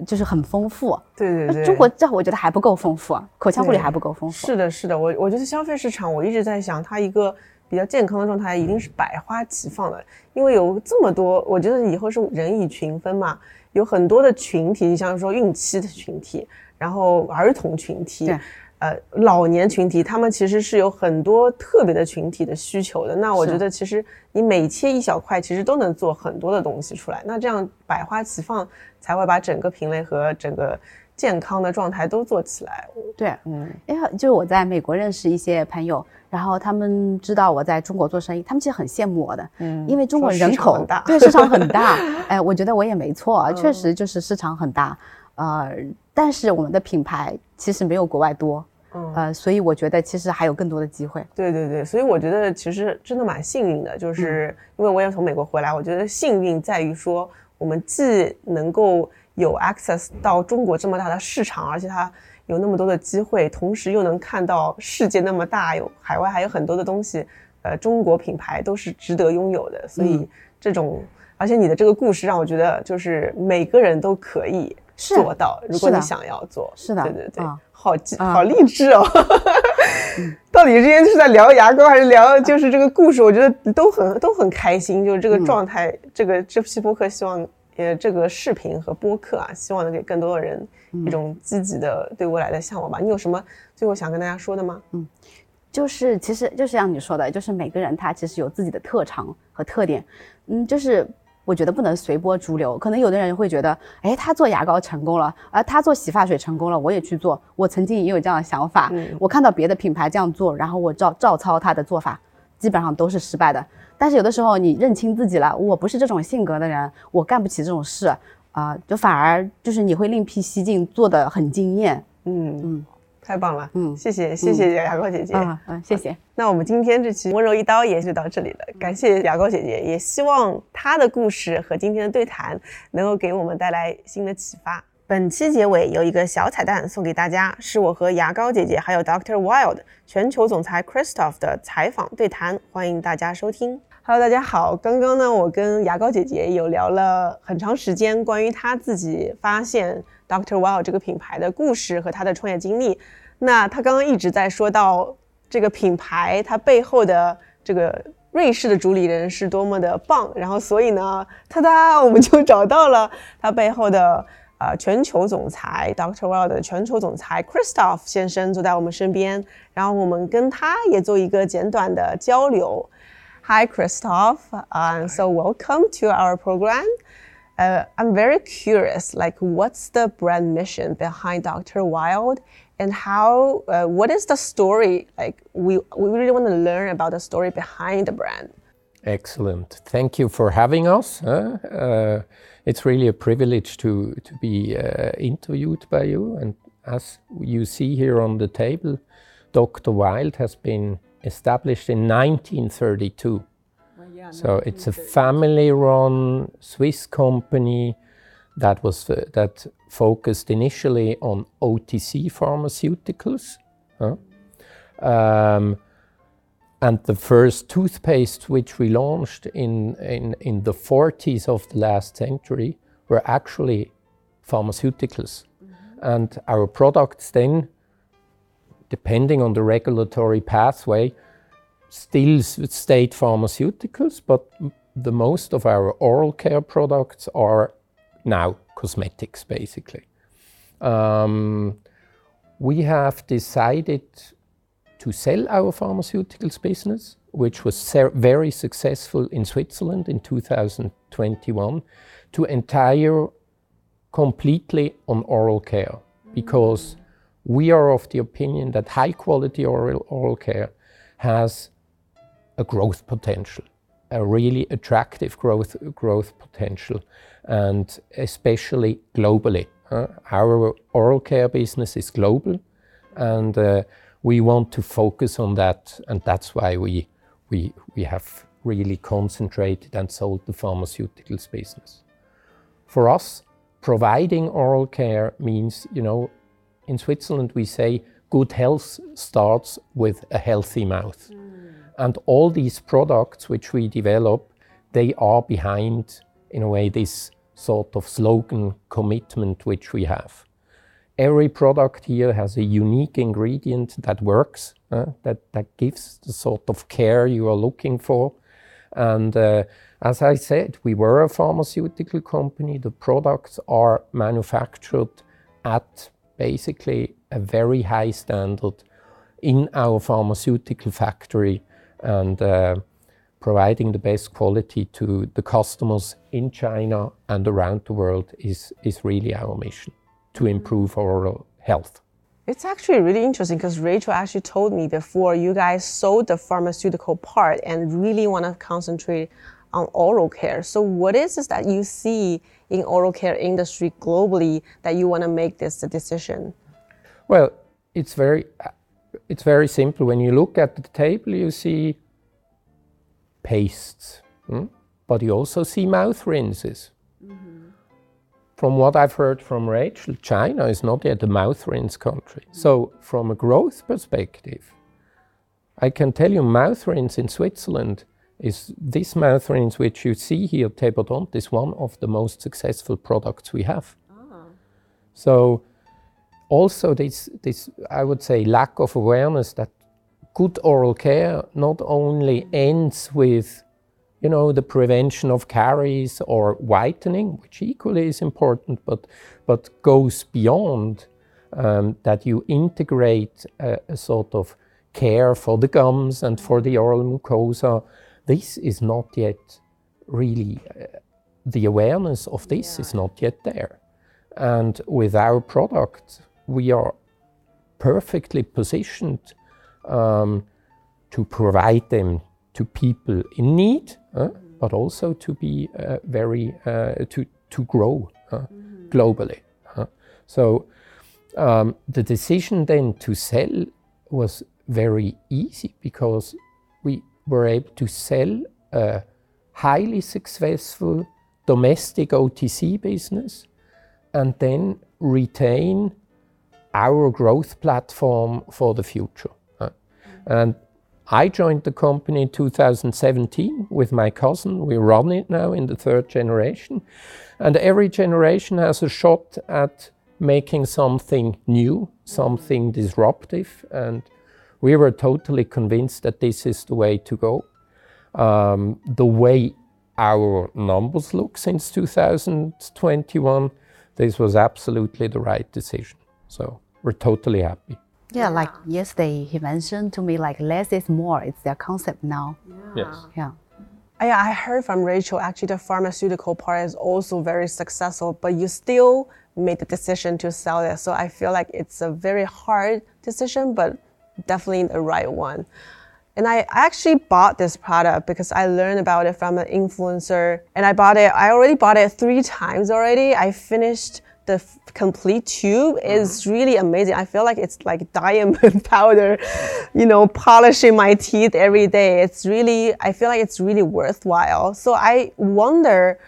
就是很丰富，对对对，中国这我觉得还不够丰富，口腔护理还不够丰富。是的，是的，我我觉得消费市场，我一直在想，它一个比较健康的状态，一定是百花齐放的，因为有这么多，我觉得以后是人以群分嘛，有很多的群体，像说孕期的群体，然后儿童群体。呃，老年群体他们其实是有很多特别的群体的需求的。那我觉得其实你每切一小块，其实都能做很多的东西出来。那这样百花齐放，才会把整个品类和整个健康的状态都做起来。对，嗯，哎，就是我在美国认识一些朋友，然后他们知道我在中国做生意，他们其实很羡慕我的，嗯，因为中国人口大，对，市场很大。哎，我觉得我也没错，确实就是市场很大。呃，但是我们的品牌其实没有国外多。嗯呃，所以我觉得其实还有更多的机会。对对对，所以我觉得其实真的蛮幸运的，就是因为我也从美国回来，我觉得幸运在于说我们既能够有 access 到中国这么大的市场，而且它有那么多的机会，同时又能看到世界那么大，有海外还有很多的东西，呃，中国品牌都是值得拥有的。所以这种，而且你的这个故事让我觉得，就是每个人都可以做到，如果你想要做，是的，对对对。好好励志哦！到底之前是在聊牙膏，还是聊就是这个故事？我觉得都很都很开心，就是这个状态。这个这期播客希望，呃，这个视频和播客啊，希望能给更多的人一种积极的对未来的向往吧。你有什么最后想跟大家说的吗？嗯，就是其实就是像你说的，就是每个人他其实有自己的特长和特点，嗯，就是。我觉得不能随波逐流，可能有的人会觉得，哎，他做牙膏成功了，而他做洗发水成功了，我也去做。我曾经也有这样的想法，我看到别的品牌这样做，然后我照照抄他的做法，基本上都是失败的。但是有的时候你认清自己了，我不是这种性格的人，我干不起这种事啊，就反而就是你会另辟蹊径，做的很惊艳。嗯嗯。太棒了，嗯，谢谢谢谢牙膏姐姐，嗯，谢谢。那我们今天这期温柔一刀也就到这里了，感谢牙膏姐姐，也希望她的故事和今天的对谈能够给我们带来新的启发。本期结尾有一个小彩蛋送给大家，是我和牙膏姐姐还有 Doctor Wild 全球总裁 Christoph 的采访对谈，欢迎大家收听。Hello，大家好，刚刚呢，我跟牙膏姐姐有聊了很长时间关于她自己发现 Doctor Wild 这个品牌的故事和她的创业经历。那他刚刚一直在说到这个品牌，它背后的这个瑞士的主理人是多么的棒，然后所以呢，哒哒，我们就找到了他背后的呃全球总裁 Doctor Wild 的全球总裁 Christoph 先生坐在我们身边，然后我们跟他也做一个简短的交流。Hi Christoph, and so welcome to our program. Uh, I'm very curious, like, what's the brand mission behind Dr. Wild and how uh, what is the story like we we really want to learn about the story behind the brand. Excellent. Thank you for having us uh, it's really a privilege to to be uh, interviewed by you. And as you see here on the table dr wild has been established in 1932 well, yeah, so it's a family run swiss company that was uh, that focused initially on OTC pharmaceuticals. huh? Um, and the first toothpaste which we launched in, in, in the 40s of the last century were actually pharmaceuticals. And our products then, depending on the regulatory pathway, still s- stayed pharmaceuticals, but the most of our oral care products are now cosmetics, basically. Um, we have decided to sell our pharmaceuticals business, which was very successful in Switzerland in 2021, to entire completely on oral care because we are of the opinion that high quality oral, oral care has a growth potential, a really attractive growth, potential, and especially globally. our oral care business is global, and uh, we want to focus on that, and that's why we, have really concentrated and sold the pharmaceuticals business. For us, providing oral care means, you know, in Switzerland we say good health starts with a healthy mouth. And all these products which we develop, they are behind, in a way, this sort of slogan commitment which we have. Every product here has a unique ingredient that works, uh, that, that gives the sort of care you are looking for. And uh, as I said, we were a pharmaceutical company. The products are manufactured at basically a very high standard in our pharmaceutical factory and uh, providing the best quality to the customers in China and around the world is, is really our mission to improve oral health. It's actually really interesting because Rachel actually told me before you guys sold the pharmaceutical part and really want to concentrate on oral care. So what is it that you see in oral care industry globally that you want to make this decision? Well, it's very, it's very simple. When you look at the table, you see pastes, hmm? but you also see mouth rinses. From what I've heard from Rachel, China is not yet a mouth rinse country. So, from a growth perspective, I can tell you mouth rinse in Switzerland is this mouth rinse which you see here, Tebodont, is one of the most successful products we have. So, also this, this, I would say, lack of awareness that good oral care not only ends with, you know, the prevention of caries or whitening, which equally is important, but, but goes beyond um, that you integrate a, a sort of care for the gums and for the oral mucosa. This is not yet really, uh, the awareness of this is not yet there. And with our product, we are perfectly positioned um, to provide them to people in need, uh, but also to be uh, very uh, to to grow uh, globally. So um, the decision then to sell was very easy because we were able to sell a highly successful domestic OTC business and then retain our growth platform for the future. uh. And I joined the company in 2017 with my cousin. We run it now in the third generation. And every generation has a shot at making something new, something disruptive. And we were totally convinced that this is the way to go. Um, the way our numbers look since 2021, this was absolutely the right decision. So we're totally happy. Yeah, like yesterday he mentioned to me like less is more. It's their concept now. Yes. Yeah. Oh, yeah, I heard from Rachel actually the pharmaceutical part is also very successful, but you still made the decision to sell it. So I feel like it's a very hard decision, but definitely the right one. And I actually bought this product because I learned about it from an influencer. And I bought it, I already bought it three times already. I finished the f- complete tube. is really amazing. I feel like it's like diamond powder, you know, polishing my teeth every day. It's really, I feel like it's really worthwhile. So I wonder,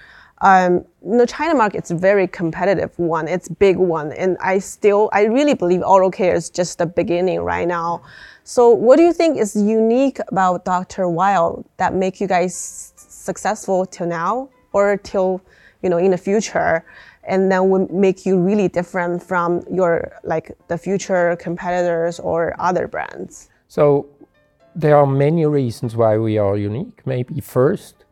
um, the China market is a very competitive one. It's big one, and I still, I really believe oral care is just the beginning right now. So, what do you think is unique about Dr. Weil that make you guys successful till now, or till you know in the future, and then will make you really different from your like the future competitors or other brands? So, there are many reasons why we are unique. Maybe first,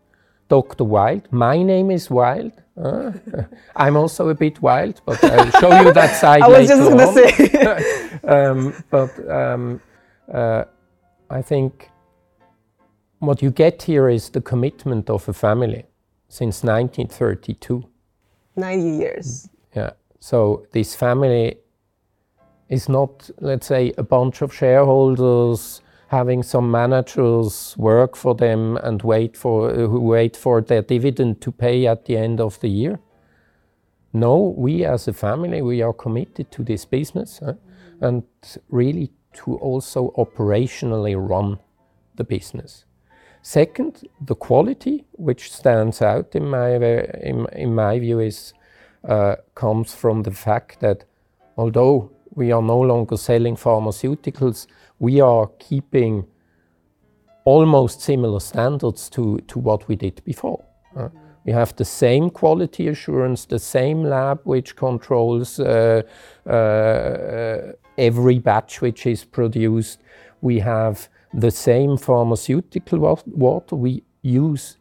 Dr. Wild. My name is Wild. Uh, I'm also a bit wild, but I'll show you that side I was later just gonna say. um, but um, uh, I think what you get here is the commitment of a family since 1932. 90 years. Mm, yeah. So this family is not, let's say, a bunch of shareholders having some managers work for them and wait for who wait for their dividend to pay at the end of the year. No, we as a family we are committed to this business and really to also operationally run the business. Second, the quality, which stands out in my in, in my view, is uh, comes from the fact that although we are no longer selling pharmaceuticals, we are keeping almost similar standards to, to what we did before. Uh, we have the same quality assurance, the same lab which controls uh, uh, every batch which is produced. We have the same pharmaceutical water. We use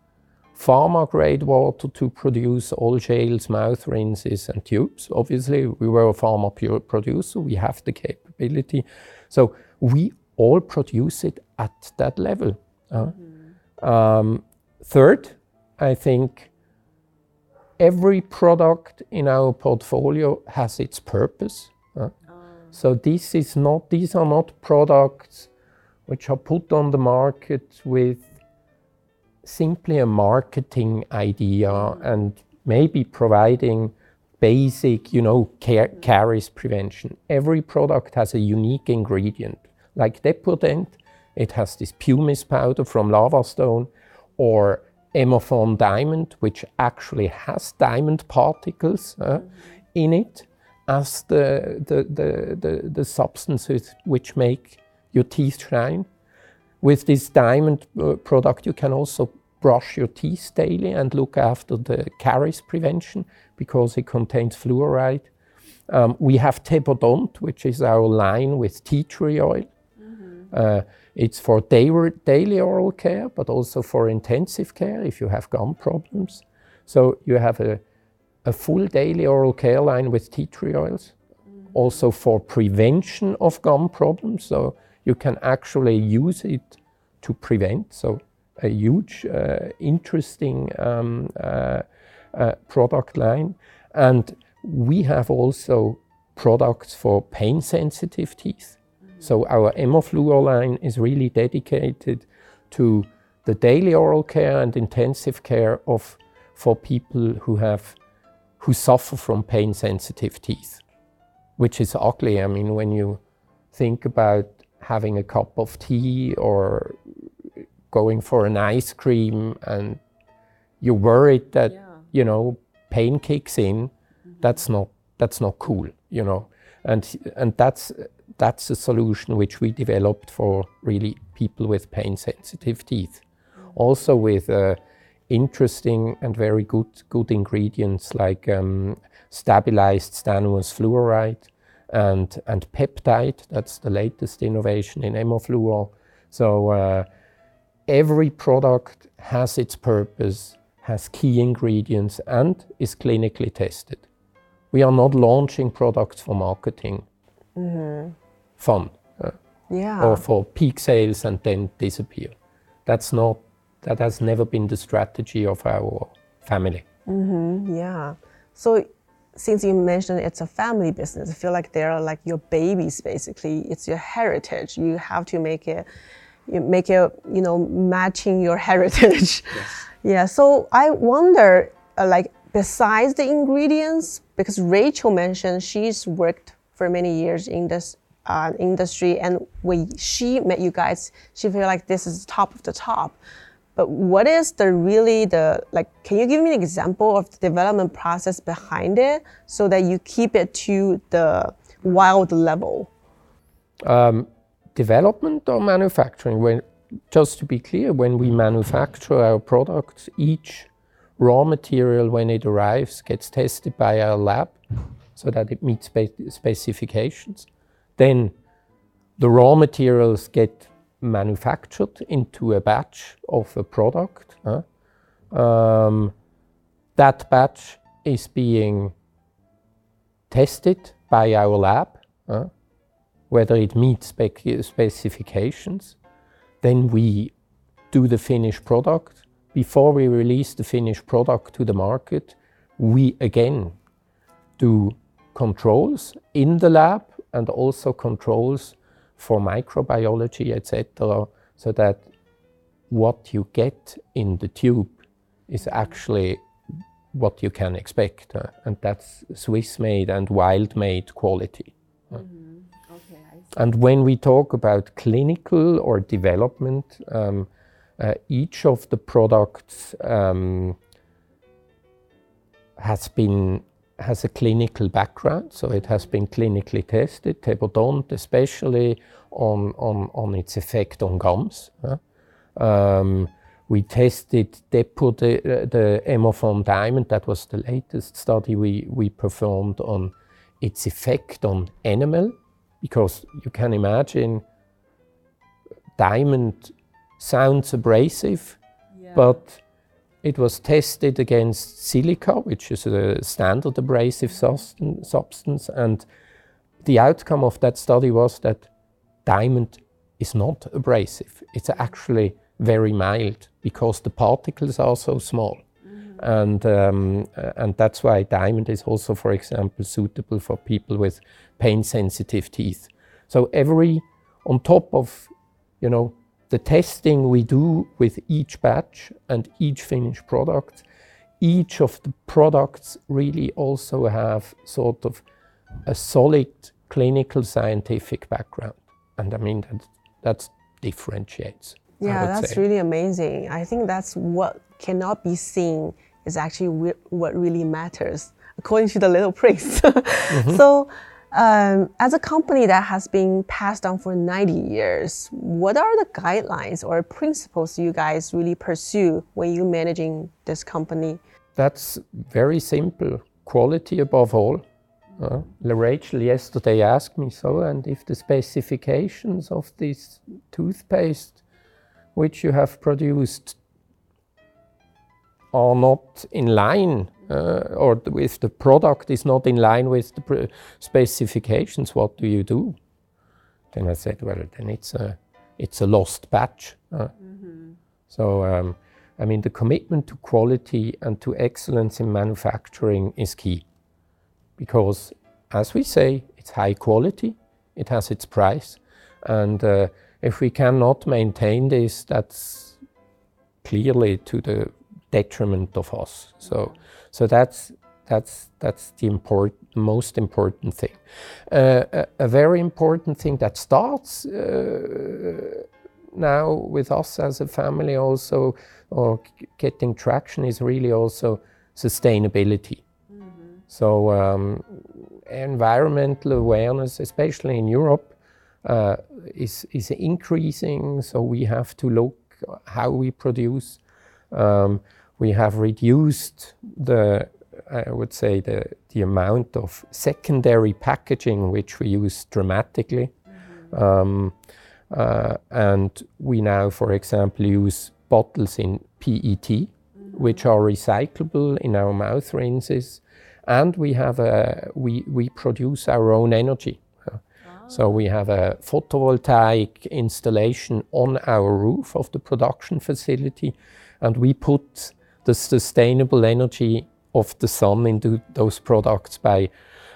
pharma grade water to produce all gels, mouth rinses, and tubes. Obviously, we were a pharma pure producer, we have the capability. So we all produce it at that level. uh. Um, third, I think every product in our portfolio has its purpose. uh. So this is not; these are not products which are put on the market with simply a marketing idea and maybe providing basic, you know, care, caries prevention. Every product has a unique ingredient. Like Depurdent, it has this pumice powder from lava stone, or Emophon diamond, which actually has diamond particles uh, in it as the, the, the, the, the substances which make your teeth shine. With this diamond uh, product, you can also brush your teeth daily and look after the caries prevention because it contains fluoride. Um, we have Tebodont, which is our line with tea tree oil. Uh, it's for daily, daily oral care, but also for intensive care if you have gum problems. So you have a, a full daily oral care line with tea tree oils, also for prevention of gum problems. So you can actually use it to prevent. So a huge, uh, interesting um, uh, uh, product line. And we have also products for pain sensitive teeth. So our Emofluor line is really dedicated to the daily oral care and intensive care of for people who have who suffer from pain sensitive teeth, which is ugly. I mean, when you think about having a cup of tea or going for an ice cream and you're worried that you know pain kicks in that's not that's not cool you know? And and that's that's a solution which we developed for really people with pain sensitive teeth. Also with uh, interesting and very good good ingredients like um, stabilized stannous fluoride and and peptide that's the latest innovation in Emofluor so uh, every product has its purpose, has key ingredients, and is clinically tested. We are not launching products for marketing fun uh, Yeah. or for peak sales and then disappear. That's not, that has never been the strategy of our family. Yeah. So since you mentioned it's a family business, I feel like they're like your babies basically. It's your heritage. You have to make it you make it, you know, matching your heritage. Yeah. So I wonder uh, like besides the ingredients because Rachel mentioned she's worked for many years in this uh, industry and when she met you guys, she feel like this is top of the top. But what is the really the like can you give me an example of the development process behind it so that you keep it to the wild level? Um, development or manufacturing? When just to be clear when we manufacture our products each raw material when it arrives gets tested by our lab so that it meets spe- specifications. Then the raw materials get manufactured into a batch of a product. Um, that batch is being tested by our lab, whether it meets spec- specifications. Then we do the finished product. Before we release the finished product to the market, we again do controls in the lab and also controls for microbiology, etc., so that what you get in the tube is actually what you can expect, uh, and that's Swiss-made and wild-made quality. uh. And when we talk about clinical or development, um, uh, each of the products um, has been has a clinical background, so it has been clinically tested. Tebodont, especially on, on, on its effect on gums. huh? Um, we tested Depo, the, the Hemoform diamond. That was the latest study we, we performed on its effect on enamel, because you can imagine diamond sounds abrasive, but it was tested against silica, which is a standard abrasive substance, and the outcome of that study was that diamond is not abrasive. It's actually very mild because the particles are so small. And, um, and that's why diamond is also, for example, suitable for people with pain sensitive teeth. So, every, on top of, you know, the testing we do with each batch and each finished product, each of the products really also have sort of a solid clinical scientific background. And I mean, that that's differentiates. Yeah, that's say. really amazing. I think that's what cannot be seen is actually what really matters, according to the Little Prince. Mm-hmm. So, um, as a company that has been passed down for 90 years, what are the guidelines or principles you guys really pursue when you're managing this company? That's very simple. Quality above all. Uh, Rachel yesterday asked me so, and if the specifications of this toothpaste which you have produced are not in line, or th- if the product is not in line with the pr- specifications, what do you do? Then I said, well, then it's a, it's a lost batch. uh. So, um, I mean, the commitment to quality and to excellence in manufacturing is key because, as we say, it's high quality, it has its price, and uh, if we cannot maintain this, that's clearly to the detriment of us. So, so that's that's that's the important, most important thing. Uh, a, a very important thing that starts uh, now with us as a family also, or getting traction is really also sustainability. So um, environmental awareness, especially in Europe, uh, is is increasing. So we have to look how we produce. Um, we have reduced the, I would say, the the amount of secondary packaging which we use dramatically. Um, uh, and we now, for example, use bottles in PET, which are recyclable in our mouth rinses, and we have a we we produce our own energy. Uh, So we have a photovoltaic installation on our roof of the production facility, and we put the sustainable energy of the sun into those products by,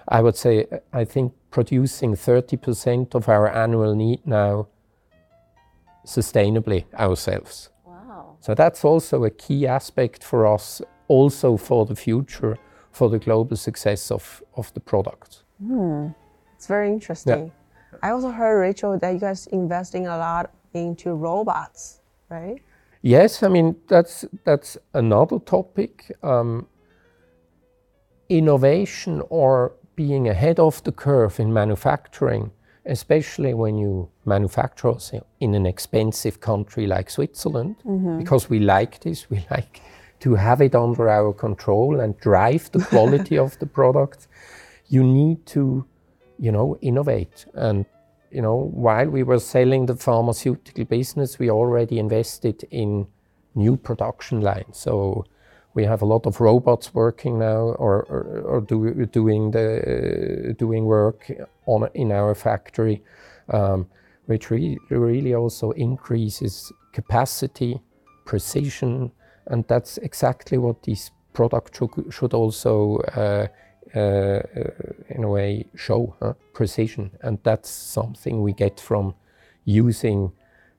I would say, I think producing 30% of our annual need now sustainably ourselves. Wow. So that's also a key aspect for us, also for the future, for the global success of, of the product. Hmm. It's very interesting. I also heard, Rachel, that you guys investing a lot into robots, right? Yes, I mean that's that's another topic. Um, innovation or being ahead of the curve in manufacturing, especially when you manufacture in an expensive country like Switzerland, mm-hmm. because we like this, we like to have it under our control and drive the quality of the product. You need to, you know, innovate and you know, while we were selling the pharmaceutical business, we already invested in new production lines. So we have a lot of robots working now or, or, or do, doing, the, doing work in our factory, um, which re- really also increases capacity, precision, and that's exactly what these products should, should also uh, uh, in a way show huh? precision. And that's something we get from using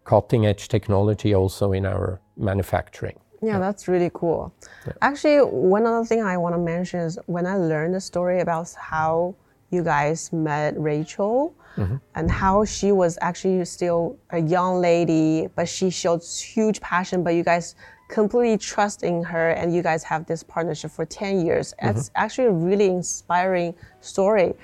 cutting edge technology also in our manufacturing. Yeah, that's really cool. Yeah. Actually, one other thing I want to mention is when I learned the story about how you guys met Rachel mm-hmm. and how she was actually still a young lady, but she showed huge passion, but you guys completely trust in her and you guys have this partnership for 10 years. Mm-hmm. It's actually a really inspiring story.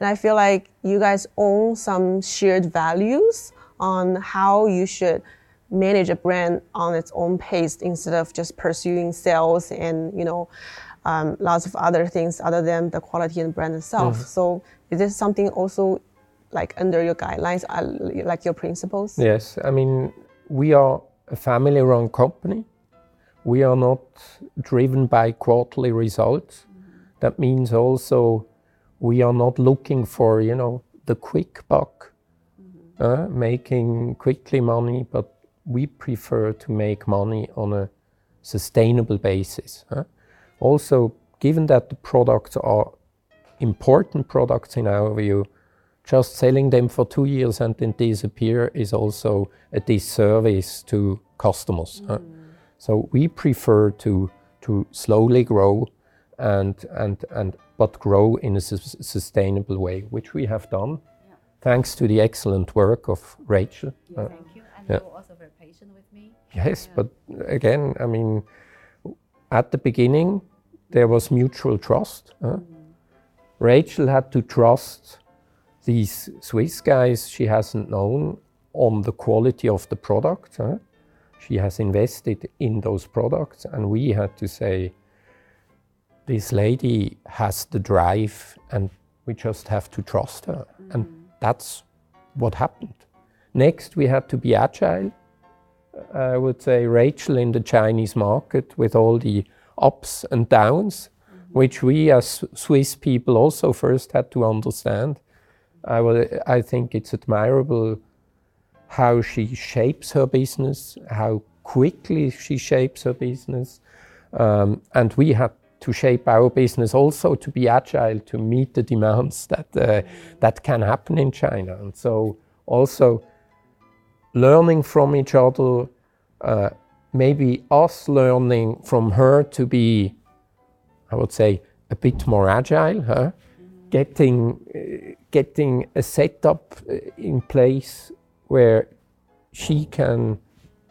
And I feel like you guys own some shared values on how you should manage a brand on its own pace instead of just pursuing sales and, you know, um, lots of other things other than the quality and brand itself. Mm-hmm. So is this something also like under your guidelines, uh, like your principles? Yes, I mean, we are a family run company we are not driven by quarterly results. That means also we are not looking for, you know, the quick buck, uh, making quickly money, but we prefer to make money on a sustainable basis. Also, given that the products are important products in our view, just selling them for two years and then disappear is also a disservice to customers. Mm. So we prefer to to slowly grow and and and but grow in a su sustainable way, which we have done, yeah. thanks to the excellent work of Rachel. Yeah, uh, thank you, and yeah. you're also very patient with me. Yes, but again, I mean, at the beginning, there was mutual trust. Mm. Rachel had to trust these Swiss guys she hasn't known on the quality of the product. Huh? She has invested in those products, and we had to say, this lady has the drive, and we just have to trust her. Mm. And that's what happened. Next, we had to be agile. I would say Rachel in the Chinese market with all the ups and downs, mm-hmm. which we as Swiss people also first had to understand. I, will, I think it's admirable how she shapes her business, how quickly she shapes her business. Um, and we had to shape our business also to be agile to meet the demands that, uh, that can happen in China. And so also learning from each other, uh, maybe us learning from her to be, I would say, a bit more agile, huh? getting, uh, getting a setup uh, in place where she can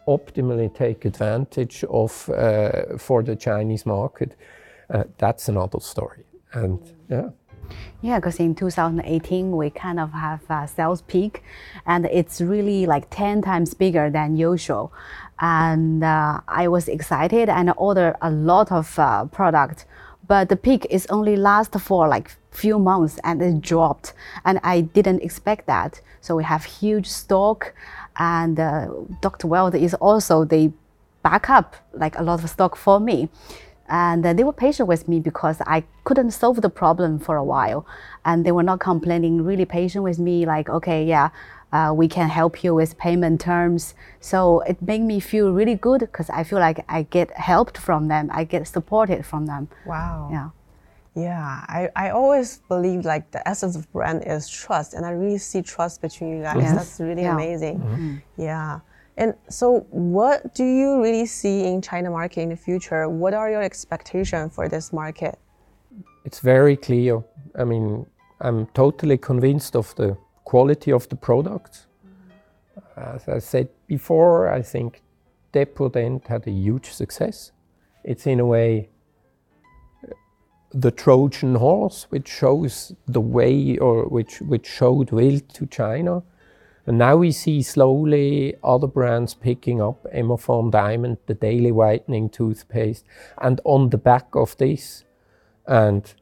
optimally take advantage of uh, for the Chinese market, uh, that's another story. And yeah. Yeah, because in 2018 we kind of have a sales peak, and it's really like 10 times bigger than usual. And uh, I was excited and ordered a lot of uh, product, but the peak is only last for like few months and it dropped, and I didn't expect that. So we have huge stock, and uh, Dr. Weld is also they back up like a lot of stock for me. And uh, they were patient with me because I couldn't solve the problem for a while. And they were not complaining, really patient with me, like, okay, yeah, uh, we can help you with payment terms. So it made me feel really good because I feel like I get helped from them, I get supported from them. Wow. Yeah. Yeah, I, I always believe like the essence of brand is trust, and I really see trust between you guys. Yes. That's really yeah. amazing. Mm-hmm. Yeah. And so, what do you really see in China market in the future? What are your expectations for this market? It's very clear. I mean, I'm totally convinced of the quality of the product. As I said before, I think Depot had a huge success. It's in a way the Trojan horse, which shows the way or which, which showed will to China. And now we see slowly other brands picking up Emoform Diamond, the daily whitening toothpaste, and on the back of this, and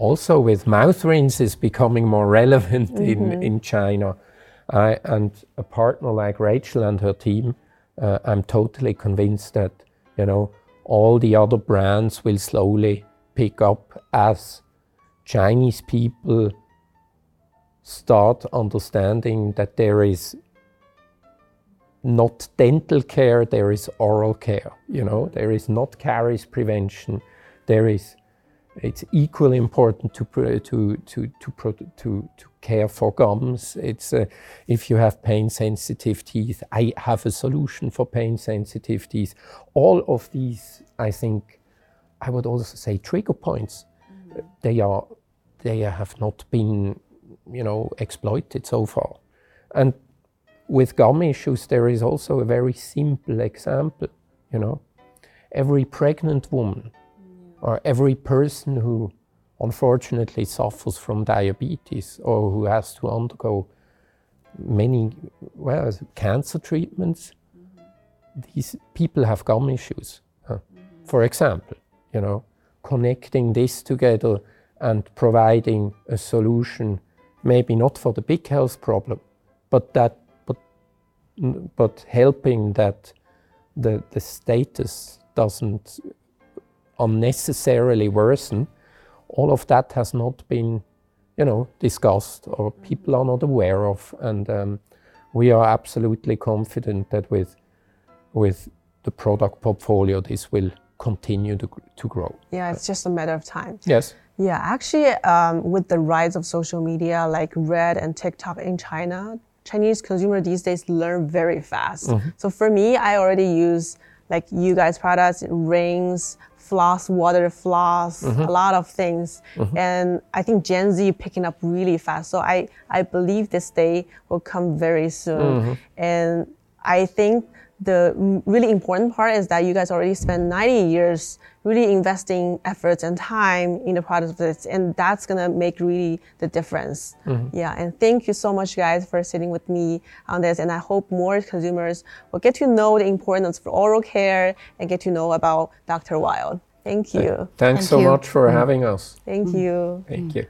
also with mouth rinses becoming more relevant mm-hmm. in, in China. I, and a partner like Rachel and her team, uh, I'm totally convinced that you know all the other brands will slowly pick up as Chinese people start understanding that there is not dental care, there is oral care. You know, there is not caries prevention. There is, it's equally important to to to to to, to care for gums. It's uh, if you have pain-sensitive teeth, I have a solution for pain-sensitive teeth. All of these, I think, I would also say trigger points. Mm-hmm. They are, they have not been you know, exploited so far. And with gum issues, there is also a very simple example, you know. Every pregnant woman or every person who unfortunately suffers from diabetes or who has to undergo many well cancer treatments these people have gum issues huh? for example you know connecting this together and providing a solution maybe not for the big health problem, but that but but helping that the the status doesn't unnecessarily worsen. All of that has not been, you know, discussed or people are not aware of, and um, we are absolutely confident that with with the product portfolio, this will continue to, to grow. Yeah, it's just a matter of time. Yes. Yeah, actually, um, with the rise of social media like Red and TikTok in China, Chinese consumer these days learn very fast. Mm-hmm. So for me, I already use like you guys products, rings, floss, water floss, mm-hmm. a lot of things. Mm-hmm. And I think Gen Z picking up really fast. So I, I believe this day will come very soon. Mm-hmm. And I think the really important part is that you guys already spent 90 years really investing efforts and time in the product of this, and that's gonna make really the difference. Mm-hmm. Yeah, and thank you so much, guys, for sitting with me on this. And I hope more consumers will get to know the importance for oral care and get to know about Dr. Wild. Thank you. Thanks thank so you. much for mm-hmm. having us. Thank mm-hmm. you. Thank you.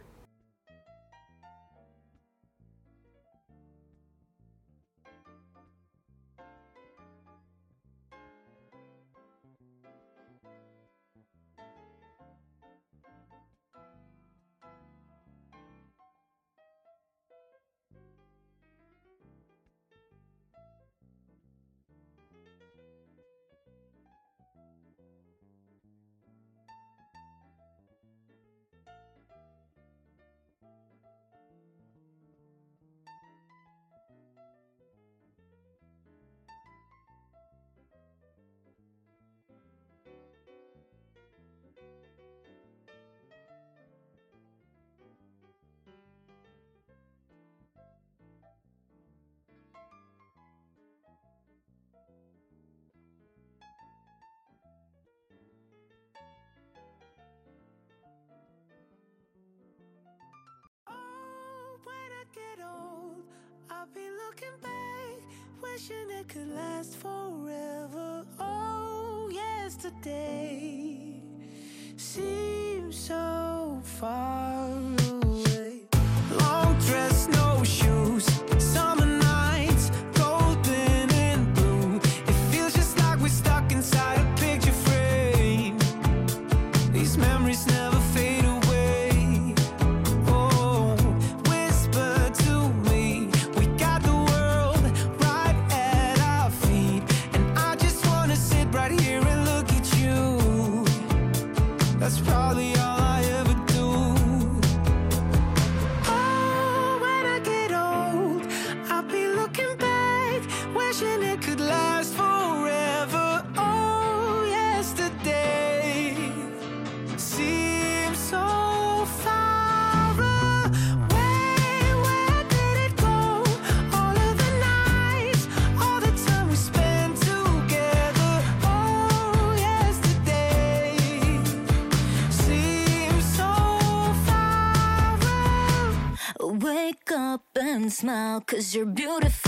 Looking back, wishing it could last forever. Oh, yesterday seems so far away. Long dress, smile, cause you're beautiful.